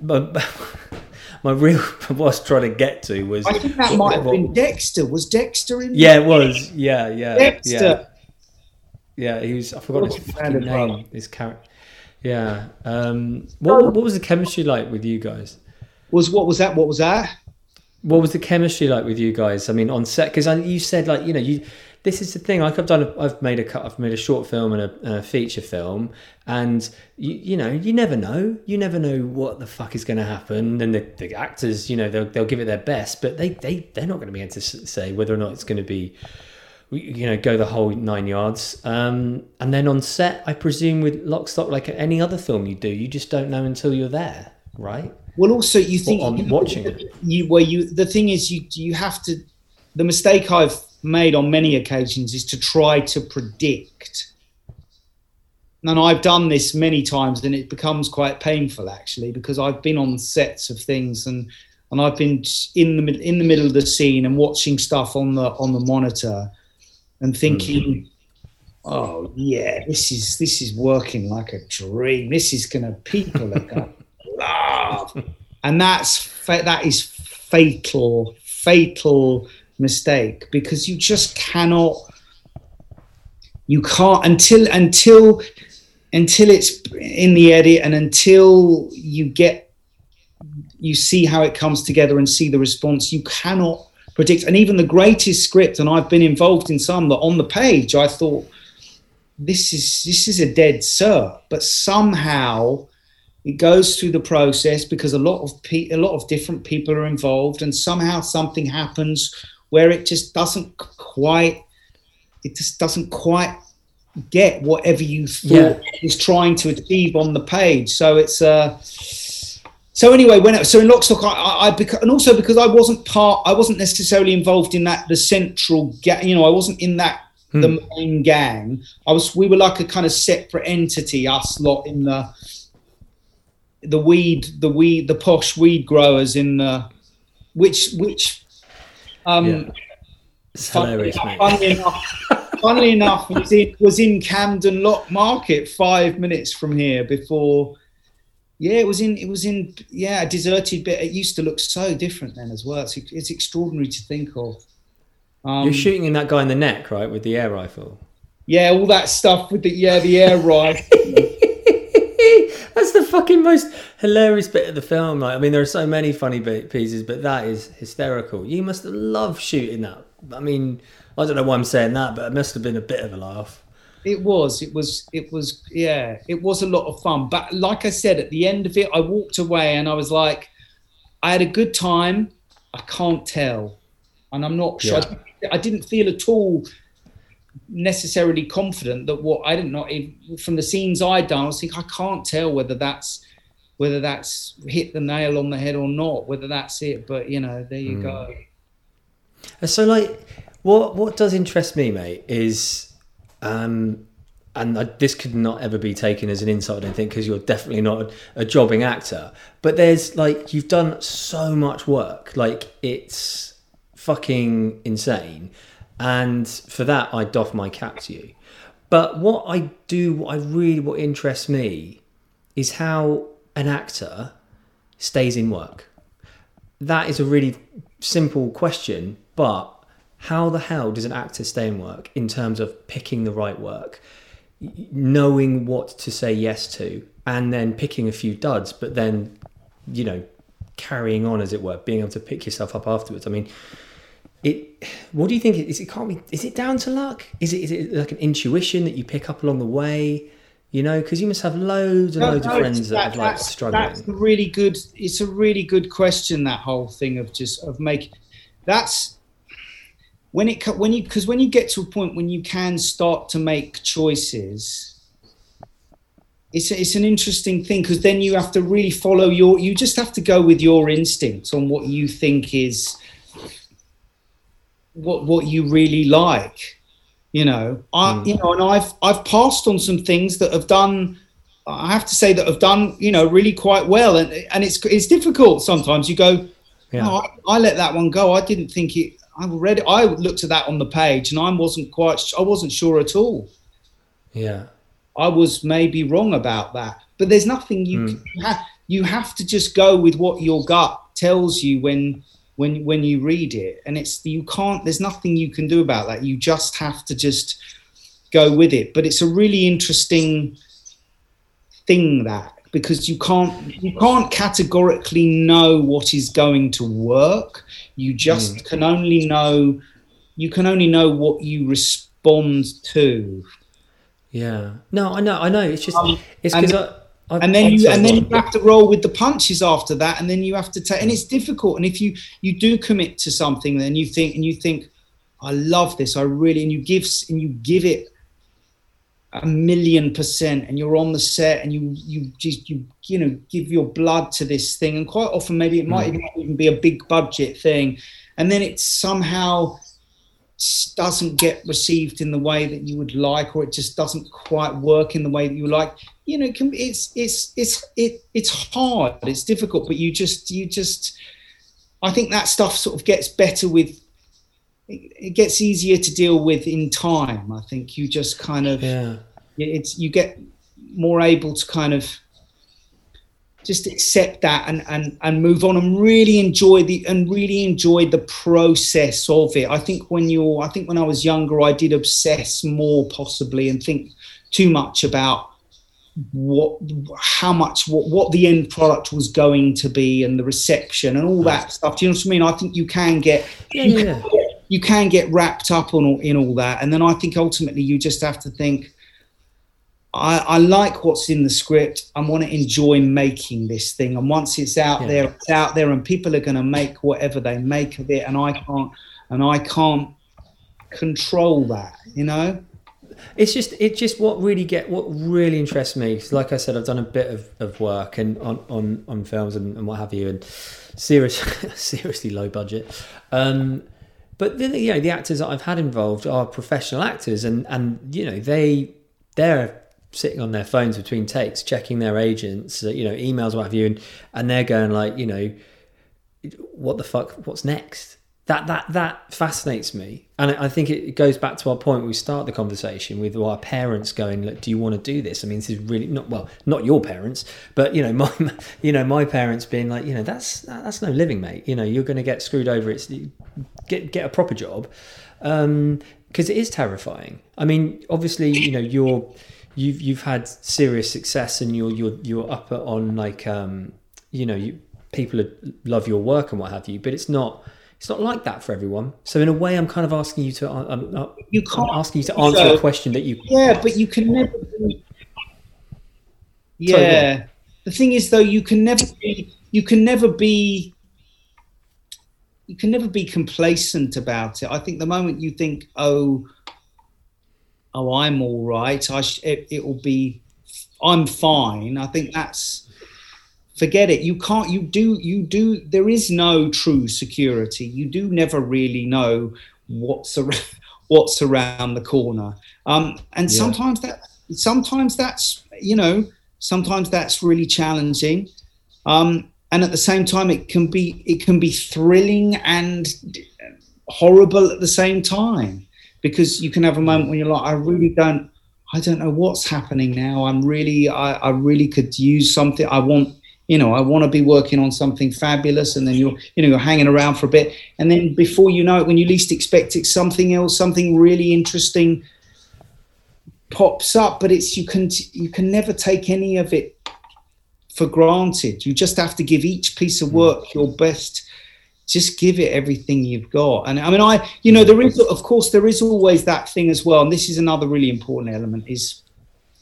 but. my real what I was trying to get to was I think that what, might have what, been Dexter. Was Dexter in? Yeah, it was. Yeah, yeah, Dexter. Yeah. yeah, he was. I forgot his name. His character. Yeah. Um, what, what was the chemistry like with you guys? Was what was that? What was that? What was the chemistry like with you guys? I mean, on set because you said like you know you. This is the thing. Like I've done, a, I've made a cut, I've made a short film and a, and a feature film, and you, you know, you never know. You never know what the fuck is going to happen. And the, the actors, you know, they'll, they'll give it their best, but they they they're not going to be able to say whether or not it's going to be you know go the whole nine yards um, and then on set i presume with lock stock like any other film you do you just don't know until you're there right well, also you think on you watching it? you where you the thing is you you have to the mistake I've made on many occasions is to try to predict. And I've done this many times, and it becomes quite painful actually because I've been on sets of things and and I've been in the in the middle of the scene and watching stuff on the on the monitor and thinking, mm. oh yeah, this is this is working like a dream. This is gonna people are gonna love, and that's that is fatal, fatal mistake because you just cannot, you can't until until until it's in the edit and until you get you see how it comes together and see the response you cannot predict and even the greatest script and i've been involved in some that on the page i thought this is this is a dead sir, but somehow it goes through the process because a lot of pe- a lot of different people are involved and somehow something happens where it just doesn't quite it just doesn't quite get whatever you thought Yeah. was trying to achieve on the page so it's uh so anyway, when so in Lock Stock, I, I, I and also because I wasn't part, I wasn't necessarily involved in that the central, gang. you know, I wasn't in that the main gang. I was, we were like a kind of separate entity, us lot in the the weed, the weed, the posh weed growers in the which which um Yeah. It's hilarious, mate. funnily enough, funnily enough, was in, was in Camden Lock Market five minutes from here before. Yeah, it was in. It was in. Yeah, a deserted bit. It used to look so different then as well. It's, it's extraordinary to think of. Um, You're shooting that guy in the neck, right, with the air rifle. Yeah, all that stuff with the yeah the air rifle. That's the fucking most hilarious bit of the film. Like, I mean, there are so many funny pieces, but that is hysterical. You must have loved shooting that. I mean, I don't know why I'm saying that, but it must have been a bit of a laugh. It was. It was. It was. Yeah. It was a lot of fun. But like I said, at the end of it, I walked away and I was like, I had a good time. I can't tell, and I'm not sure. Yeah. I didn't feel at all necessarily confident that what I didn't know from the scenes I'd done. I was thinking I can't tell whether that's whether that's hit the nail on the head or not. Whether that's it. But you know, there you hmm. go. And So, like, what what does interest me, mate, is, um, and I, this could not ever be taken as an insult, I don't think, because you're definitely not a, a jobbing actor. But there's like you've done so much work, like it's fucking insane, and for that I doff my cap to you. But what I do, what I really, what interests me, is how an actor stays in work that is a really simple question, but how the hell does an actor stay in work in terms of picking the right work, knowing what to say yes to, and then picking a few duds, but then, you know, carrying on as it were, being able to pick yourself up afterwards? I mean, it. What do you think? Is it can't be? Is it down to luck? Is it is it like an intuition that you pick up along the way? You know, because you must have loads and No, loads no, of friends it's- that, have like struggling. That's a really good. It's a really good question. That whole thing of just of making. That's when it when you because when you get to a point when you can start to make choices. It's, a, it's an interesting thing because then you have to really follow your you just have to go with your instincts on what you think is what what you really like you know i hmm. you know and i've i've passed on some things that have done i have to say that have done you know really quite well and and it's it's difficult sometimes you go Yeah. "Oh, I, I let that one go i didn't think it i read it i looked at that on the page and i wasn't quite i wasn't sure at all yeah. I was maybe wrong about that. But there's nothing you hmm. you, ha- you have to just go with what your gut tells you when when when you read it, and it's you can't. There's nothing you can do about that. You just have to just go with it. But it's a really interesting thing that because you can't you can't categorically know what is going to work. You just can only know you can only know what you respond to. Yeah. No, I know. I know. It's just Um, it's because I, I and then I'm you and then you have to roll with the punches after that and then you have to take and it's difficult and if you you do commit to something then you think and you think i love this i really and you give and you give it a million percent and you're on the set and you you just you you know give your blood to this thing. And quite often maybe it might mm. even be a big budget thing. And then it somehow doesn't get received in the way that you would like or it just doesn't quite work in the way that you like. You know it can, it's it's it's it, it's hard. It's difficult but you just you just i think that stuff sort of gets better with it gets easier to deal with in time. I think you just kind of yeah. it's you get more able to kind of just accept that and, and and move on and really enjoy the and really enjoy the process of it. I think when you're I think when I was younger I did obsess more possibly and think too much about what how much what, what the end product was going to be and the reception and all that stuff. Do you know what I mean? I think you can get yeah, you yeah. Can get you can get wrapped up on all, in all that, and then I think ultimately you just have to think. I, I like what's in the script. I want to enjoy making this thing, and once it's out yeah. there, it's out there, and people are going to make whatever they make of it, and I can't, and I can't control that, you know it's just it's just what really get what really interests me like i said i've done a bit of, of work and on on on films and, and what have you and serious seriously low budget um but you know the actors that I've had involved are professional actors, and and you know they they're sitting on their phones between takes, checking their agents, uh, you know, emails, what have you, and and they're going like, you know, what the fuck, what's next? That that that fascinates me, and I think it goes back to our point. We start the conversation with our parents going, "Look, do you want to do this?" I mean, this is really not well, not your parents, but you know, my you know my parents being like, you know, that's that's no living, mate. You know, you're going to get screwed over. It's get get a proper job, um because it is terrifying. I mean, obviously, you know, you're you've you've had serious success, and you're you're you're up on like um, you know, you people love your work and what have you, but it's not it's not like that for everyone. So in a way, I'm kind of asking you to uh, I'm, uh, you can't, I'm asking you to answer so, a question that you yeah, but you can never. Be, yeah, Sorry, the thing is though, you can never be you can never be you can never be complacent about it. I think the moment you think, oh, oh, I'm all right, I sh- it, it will be, I'm fine. I think that's forget it. You can't you do you do there is no true security. You do never really know what's around what's around the corner. Um, and yeah. sometimes that sometimes that's you know sometimes that's really challenging. Um, and at the same time it can be it can be thrilling and horrible at the same time. Because you can have a moment when you're like i really don't i don't know what's happening now. I'm really i, I really could use something. I want you know, I want to be working on something fabulous, and then you're, you know, you're hanging around for a bit, and then before you know it, when you least expect it, something else, something really interesting pops up. But it's you can you can never take any of it for granted. You just have to give each piece of mm. work your best. Just give it everything you've got. And I mean, I, you know, there is, of course, there is always that thing as well. And this is another really important element is,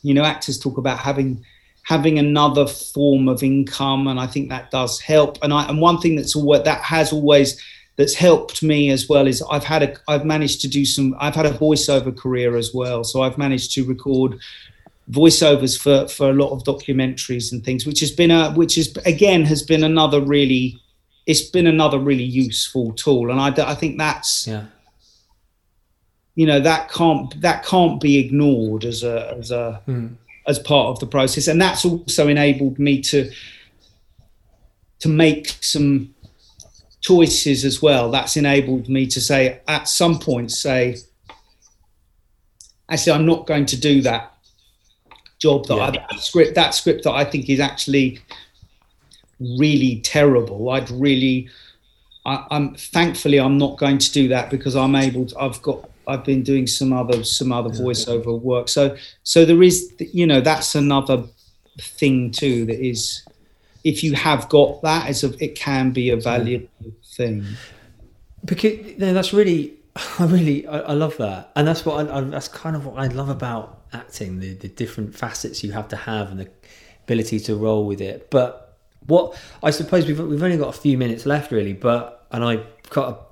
you know, actors talk about having having another form of income, and I think that does help. And I and one thing that's that has always that's helped me as well is I've had a I've managed to do some I've had a voiceover career as well. So I've managed to record voiceovers for for a lot of documentaries and things, which has been a which is again has been another really it's been another really useful tool, and I I think that's yeah. You know that can't that can't be ignored as a as a mm as part of the process, and that's also enabled me to to make some choices as well. That's enabled me to say at some point say, actually, I'm not going to do that job that, yeah. I, that script that script that I think is actually really terrible. I'd really I, am thankfully I'm not going to do that because I'm able to I've got I've been doing some other some other voiceover work. So so there is you know that's another thing too that is if you have got that a it can be a valuable thing. Because no, that's really I really I, I love that, and that's what I, I, that's kind of what I love about acting the the different facets you have to have and the ability to roll with it. But what I suppose we've we've only got a few minutes left really, but and I've got a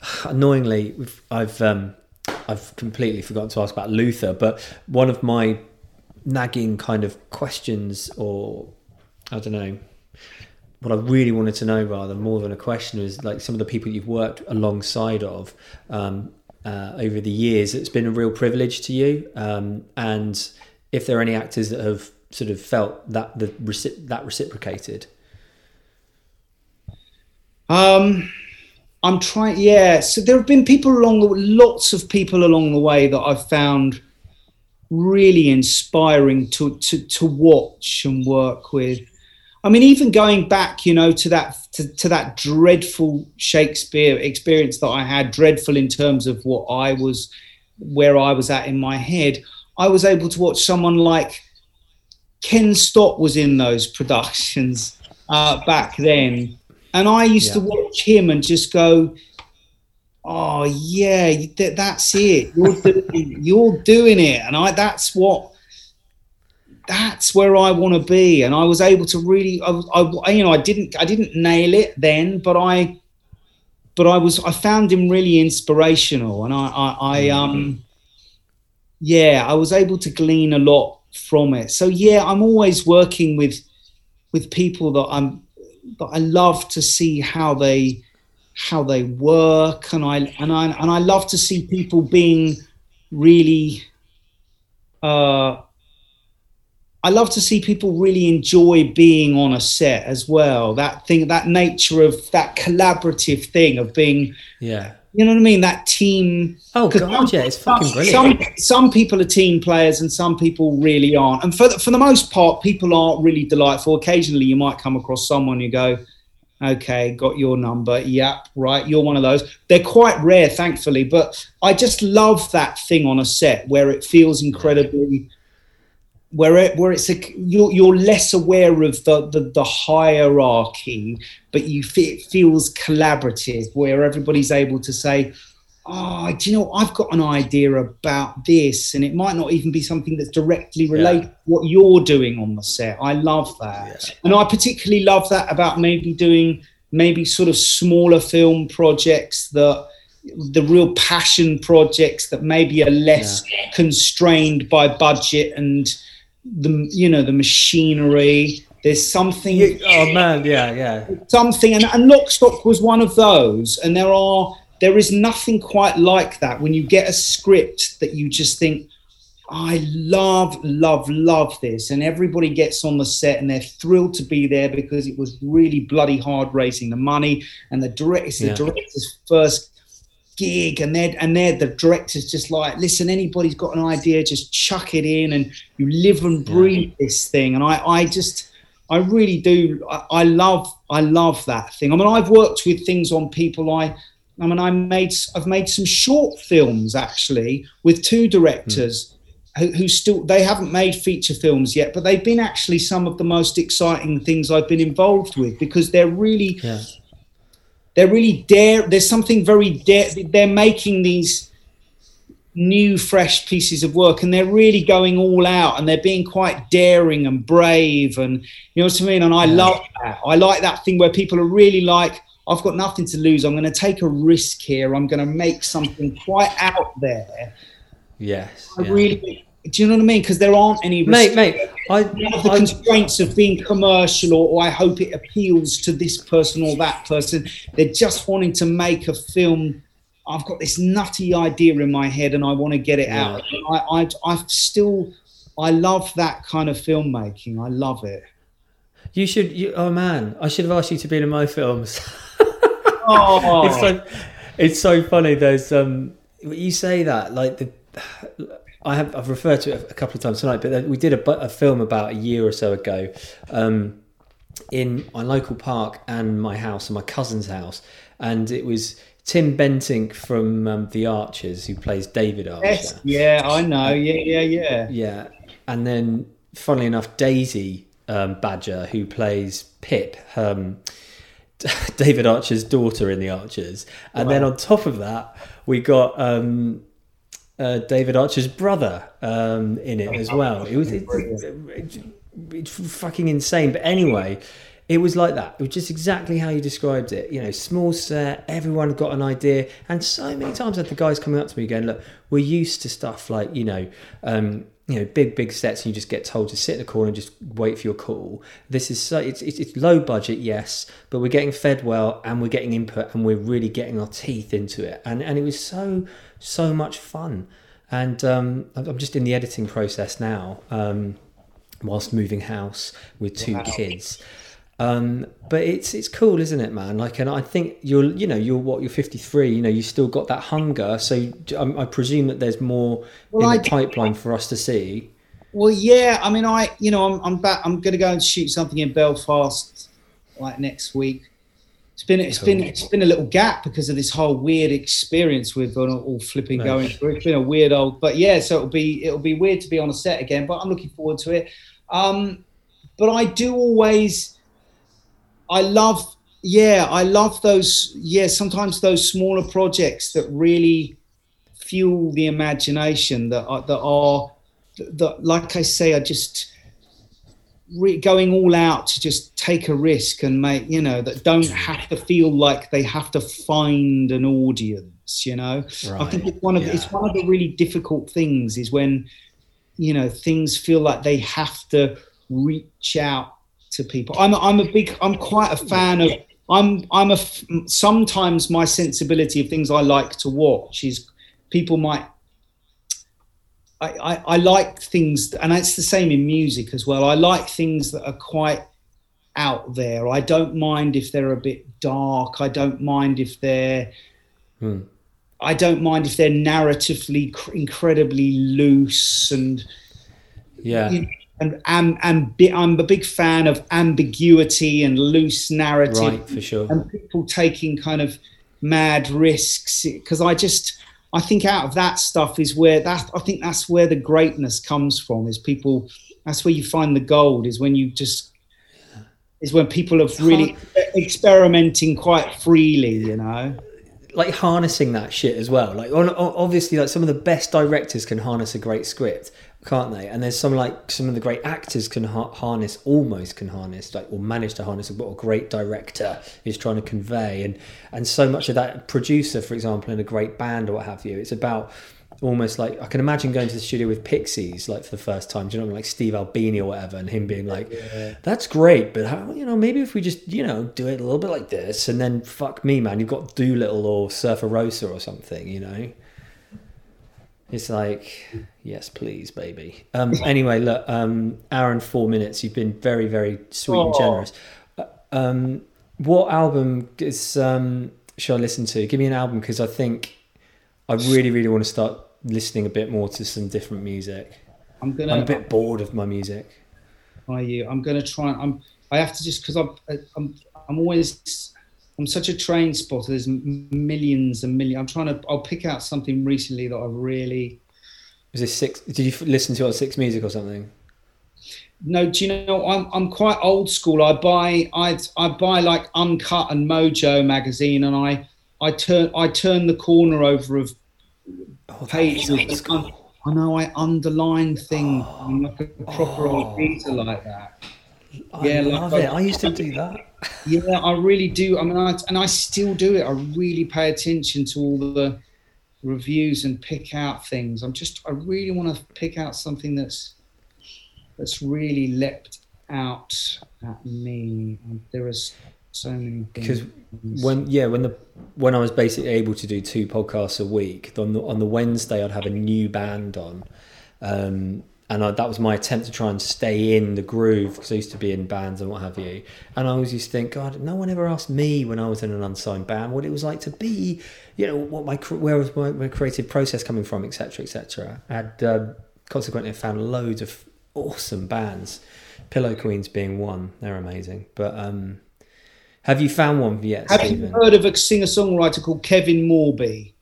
annoyingly, I've um, I've completely forgotten to ask about Luther, but one of my nagging kind of questions, or I don't know, what I really wanted to know rather more than a question is like some of the people you've worked alongside of um, uh, over the years. It's been a real privilege to you, um, and if there are any actors that have sort of felt that the that reciprocated. Um, I'm trying. Yeah, so there have been people along the lots of people along the way that I've found really inspiring to to to watch and work with. I mean, even going back, you know, to that to, to that dreadful Shakespeare experience that I had, dreadful in terms of what I was, where I was at in my head. I was able to watch someone like Ken Stott was in those productions uh, back then, and I used yeah. to watch him and just go, "Oh yeah, that's it. You're doing, you're doing it," and I that's what that's where I want to be. And I was able to really, I, I, you know, I didn't, I didn't nail it then, but I, but I was, I found him really inspirational, and I, I, I mm. um, yeah, I was able to glean a lot from it. So yeah, I'm always working with with people that I'm that I love to see how they how they work and I and I and I love to see people being really uh I love to see people really enjoy being on a set as well. That thing, that nature of that collaborative thing of being yeah you know what I mean? That team. Oh god, yeah, it's fucking brilliant. Some some people are team players and some people really aren't. And for the, for the most part, people aren't really delightful. Occasionally, you might come across someone you go, "Okay, got your number. Yep, right, you're one of those." They're quite rare, thankfully, but I just love that thing on a set where it feels incredibly where it, where it's a you're, you're less aware of the, the, the hierarchy, but you it feels collaborative, where everybody's able to say, "Oh, do you know? I've got an idea about this," and it might not even be something that's directly related yeah. to what you're doing on the set. I love that, yeah. and I particularly love that about maybe doing maybe sort of smaller film projects that the real passion projects that maybe are less yeah. constrained by budget and the you know the machinery. There's something. oh man, yeah, yeah. Something, and, and Lock Stock was one of those. And there are there is nothing quite like that when you get a script that you just think, I love, love, love this. And everybody gets on the set and they're thrilled to be there because it was really bloody hard raising the money. And the direct, it's yeah. the director's first gig and they're and they're the directors just like listen anybody's got an idea just chuck it in and you live and breathe yeah. this thing and i i just i really do I, I, love i love that thing i mean i've worked with things on people i i mean i made i've made some short films actually with two directors mm. who, who still they haven't made feature films yet but they've been actually some of the most exciting things i've been involved with because they're really yeah they're really dare. There's something very dare. They're making these new, fresh pieces of work, and they're really going all out, and they're being quite daring and brave, and you know what I mean. And I love that. I like that thing where people are really like, I've got nothing to lose. I'm going to take a risk here. I'm going to make something quite out there. Yes. I yeah. really do you know what I mean? Because there aren't any mate, mate. I, the I, constraints of being commercial, or, or, I hope it appeals to this person or that person. They're just wanting to make a film. I've got this nutty idea in my head, and I want to get it yeah. out. I, I, I still, I love that kind of filmmaking. I love it. You should. You, oh man, I should have asked you to be in my films. oh, it's so, it's so funny. There's um, you say that like the I have I've referred to it a couple of times tonight, but we did a, a film about a year or so ago um, in my local park and my house and my cousin's house, and it was Tim Bentinck from um, The Archers who plays David Archer. Yes, yeah, I know. Yeah, yeah, yeah. Yeah, and then funnily enough, Daisy um, Badger who plays Pip. Um, David Archer's daughter in The Archers, and wow. then on top of that, we got um, uh, David Archer's brother um, in it as well. It was it, it, it, fucking insane. But anyway, It was like that. It was just exactly how you described it. You know, small set, everyone got an idea. And so many times I had the guys coming up to me going, look, we're used to stuff like, you know, um, you know, big, big sets and you just get told to sit in a corner and just wait for your call. This is so, it's, it's, it's low budget, yes, but we're getting fed well and we're getting input and we're really getting our teeth into it. And, and it was so, so much fun. And um, I'm just in the editing process now, um, whilst moving house with two wow. kids. Um, but it's it's cool, isn't it, man? Like, and I think you're, you know, you're what you're 53. You know, you still got that hunger. So I, I presume that there's more well, in the I, pipeline for us to see. Well, yeah. I mean, I, you know, I'm I'm back. I'm going to go and shoot something in Belfast like next week. It's been it's cool. been it's been a little gap because of this whole weird experience with all, all flipping going through. It's been a weird old, but yeah. So it'll be it'll be weird to be on a set again. But I'm looking forward to it. Um, but I do always I love, yeah, I love those. Yeah, sometimes those smaller projects that really fuel the imagination that are, that are that, like I say, are just re- going all out to just take a risk and make you know that don't have to feel like they have to find an audience. You know, right. I think it's one of yeah. it's one of the really difficult things is when you know things feel like they have to reach out to people. I'm I'm a big I'm quite a fan of I'm I'm a sometimes my sensibility of things I like to watch is people might I, I, I like things and it's the same in music as well. I like things that are quite out there. I don't mind if they're a bit dark. I don't mind if they're hmm. I don't mind if they're narratively incredibly loose and yeah. You know, and and, I'm a big fan of ambiguity and loose narrative, right? For sure, and people taking kind of mad risks because I just I think out of that stuff is where that I think that's where the greatness comes from. Is people that's where you find the gold. Is when you just is when people are really experimenting quite freely. You know like harnessing that shit as well. Like obviously, like some of the best directors can harness a great script, can't they? And there's some like some of the great actors can ha- harness, almost can harness, like or manage to harness what a great director is trying to convey. And and so much of that producer, for example, in a great band or what have you, it's about almost like I can imagine going to the studio with Pixies like for the first time. Do you know like Steve Albini or whatever, and him being like, yeah. "That's great, but how you know maybe if we just you know do it a little bit like this, and then fuck me, man, you've got Doolittle or Surfer Rosa or something, you know." It's like, yes, please, baby. Um, anyway, look, um, hour and four minutes. You've been very, very sweet oh. and generous. Uh, um, what album is um, should I listen to? Give me an album because I think I really, really want to start listening a bit more to some different music. I'm gonna. I'm a bit bored of my music. Are you? I'm gonna try. I'm. I have to just because I'm. I'm. I'm always I'm such a train spotter. There's millions and millions. I'm trying to. I'll pick out something recently that I really. Is this six? Did you listen to on Six Music or something? No, do you know I'm I'm quite old school. I buy I I buy like Uncut and Mojo magazine, and I I turn I turn the corner over of oh, pages. I know I underline things oh, like a proper oh. old reader like that. I yeah, love like, it. I used to do that. Yeah, I really do. I mean, I, and I still do it. I really pay attention to all the reviews and pick out things. I'm just, I really want to pick out something that's that's really leapt out at me. There is so many because when yeah when the when I was basically able to do two podcasts a week on the on the Wednesday I'd have a new band on. Um, and I, that was my attempt to try and stay in the groove because I used to be in bands and what have you. And I always used to think, God, no one ever asked me when I was in an unsigned band what it was like to be, you know, what my where was my, my creative process coming from, etc., etc. And uh, consequently, I found loads of awesome bands, Pillow Queens being one. They're amazing. But um, have you found one yet? Have Steven? you heard of a singer songwriter called Kevin Morby?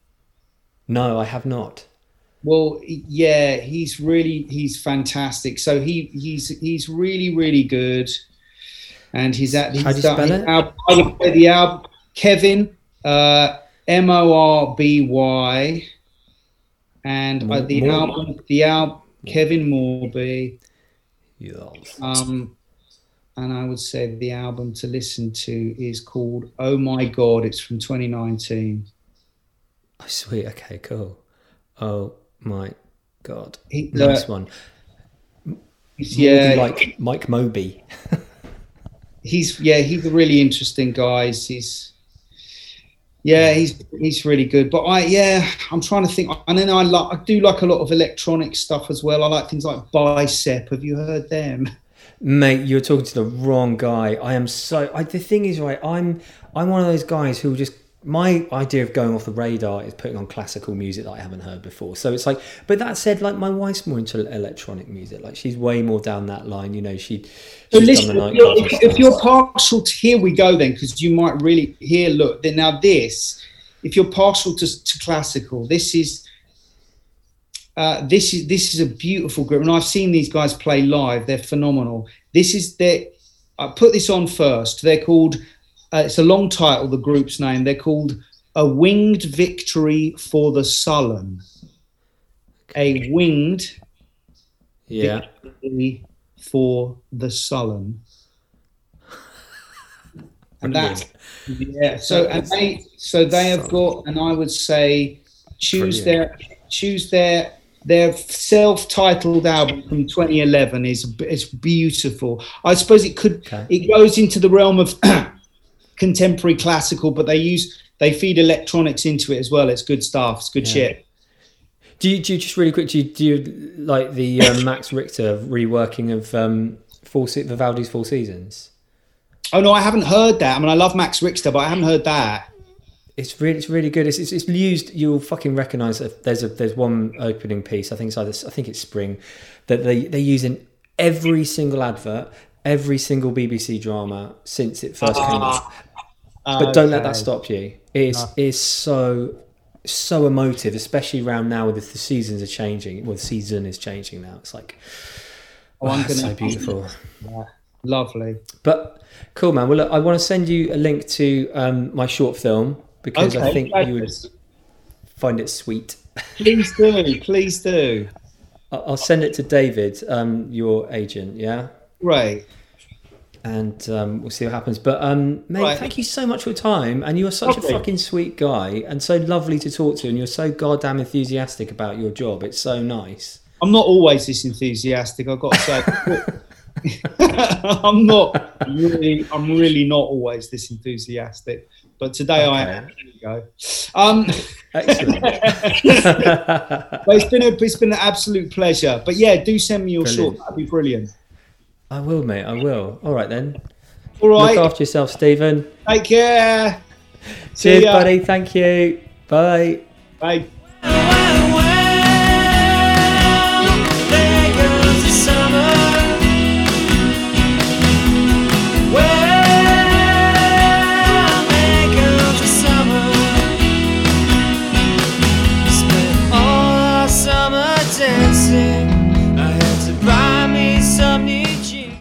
No, I have not. Well, yeah, he's really he's fantastic. So he he's he's really really good, and he's at. He's How do you spell it? Album, the album Kevin uh, M O R B Y, and uh, the album the album Kevin Morby. Yes. Um, and I would say the album to listen to is called Oh My God. It's from 2019. Oh, sweet. Okay, cool. Oh my god, He- nice one. yeah, like Mike Moby. he's yeah, he's a really interesting guy. He's, he's yeah, he's he's really good. But I yeah, I'm trying to think. And then I like I do like a lot of electronic stuff as well. I like things like Bicep. Have you heard them? Mate, you're talking to the wrong guy. I am so. I, the thing is, right? I'm I'm one of those guys who just my idea of going off the radar is putting on classical music that I haven't heard before. So it's like, but that said, like my wife's more into electronic music. Like she's way more down that line. You know, she So listen, if you're, if, if you're partial to here we go then, because you might really here look. Then now this, if you're partial to, to classical, this is uh, this is this is a beautiful group, and I've seen these guys play live. They're phenomenal. This is their. I put this on first. They're called. Uh, it's a long title. The group's name. They're called a winged victory for the sullen. A winged yeah, victory for the sullen. And that's yeah. So and they so they have got, and I would say, choose Brilliant. their choose their their self-titled album from 2011 is is beautiful. I suppose it could Okay. it goes into the realm of contemporary classical, but they use they feed electronics into it as well. It's good stuff. It's good Yeah. shit. Do you, do you just really quick? Do you, do you like the um, Max Richter reworking of um, Four Se- Vivaldi's Four Seasons? Oh no, I haven't heard that. I mean, I love Max Richter, but I haven't heard that. It's really, it's really good. It's, it's, it's used. You'll fucking recognise that there's a there's one opening piece. I think it's either I think it's Spring that they they use in every single advert, every single BBC drama since it first came out. But don't let that stop you. It is is so so emotive, especially around now with the, seasons are changing. Well, the season is changing now. It's like Oh, I'm oh, it's gonna- so beautiful. Lovely. But cool, man. Well, look, I want to send you a link to um, my short film because I think you would find it sweet. Please do. Please do. I'll send it to David, um, your agent, yeah, Great. And um, we'll see what happens. But um, mate, Right. thank you so much for your time, and you are such Lovely. a fucking sweet guy, and so lovely to talk to, and you're so goddamn enthusiastic about your job. It's so nice. I'm not always this enthusiastic. I've got to say. I'm not really. I'm really not always this enthusiastic. But today I am. There you go. Um, Excellent. but it's been a, it's been an absolute pleasure. But yeah, do send me your Brilliant. short. That'd be brilliant. I will, mate. I will. All right then. All right. Look after yourself, Steven. Take care. See Cheers, ya. buddy. Thank you. Bye. Bye. Bye.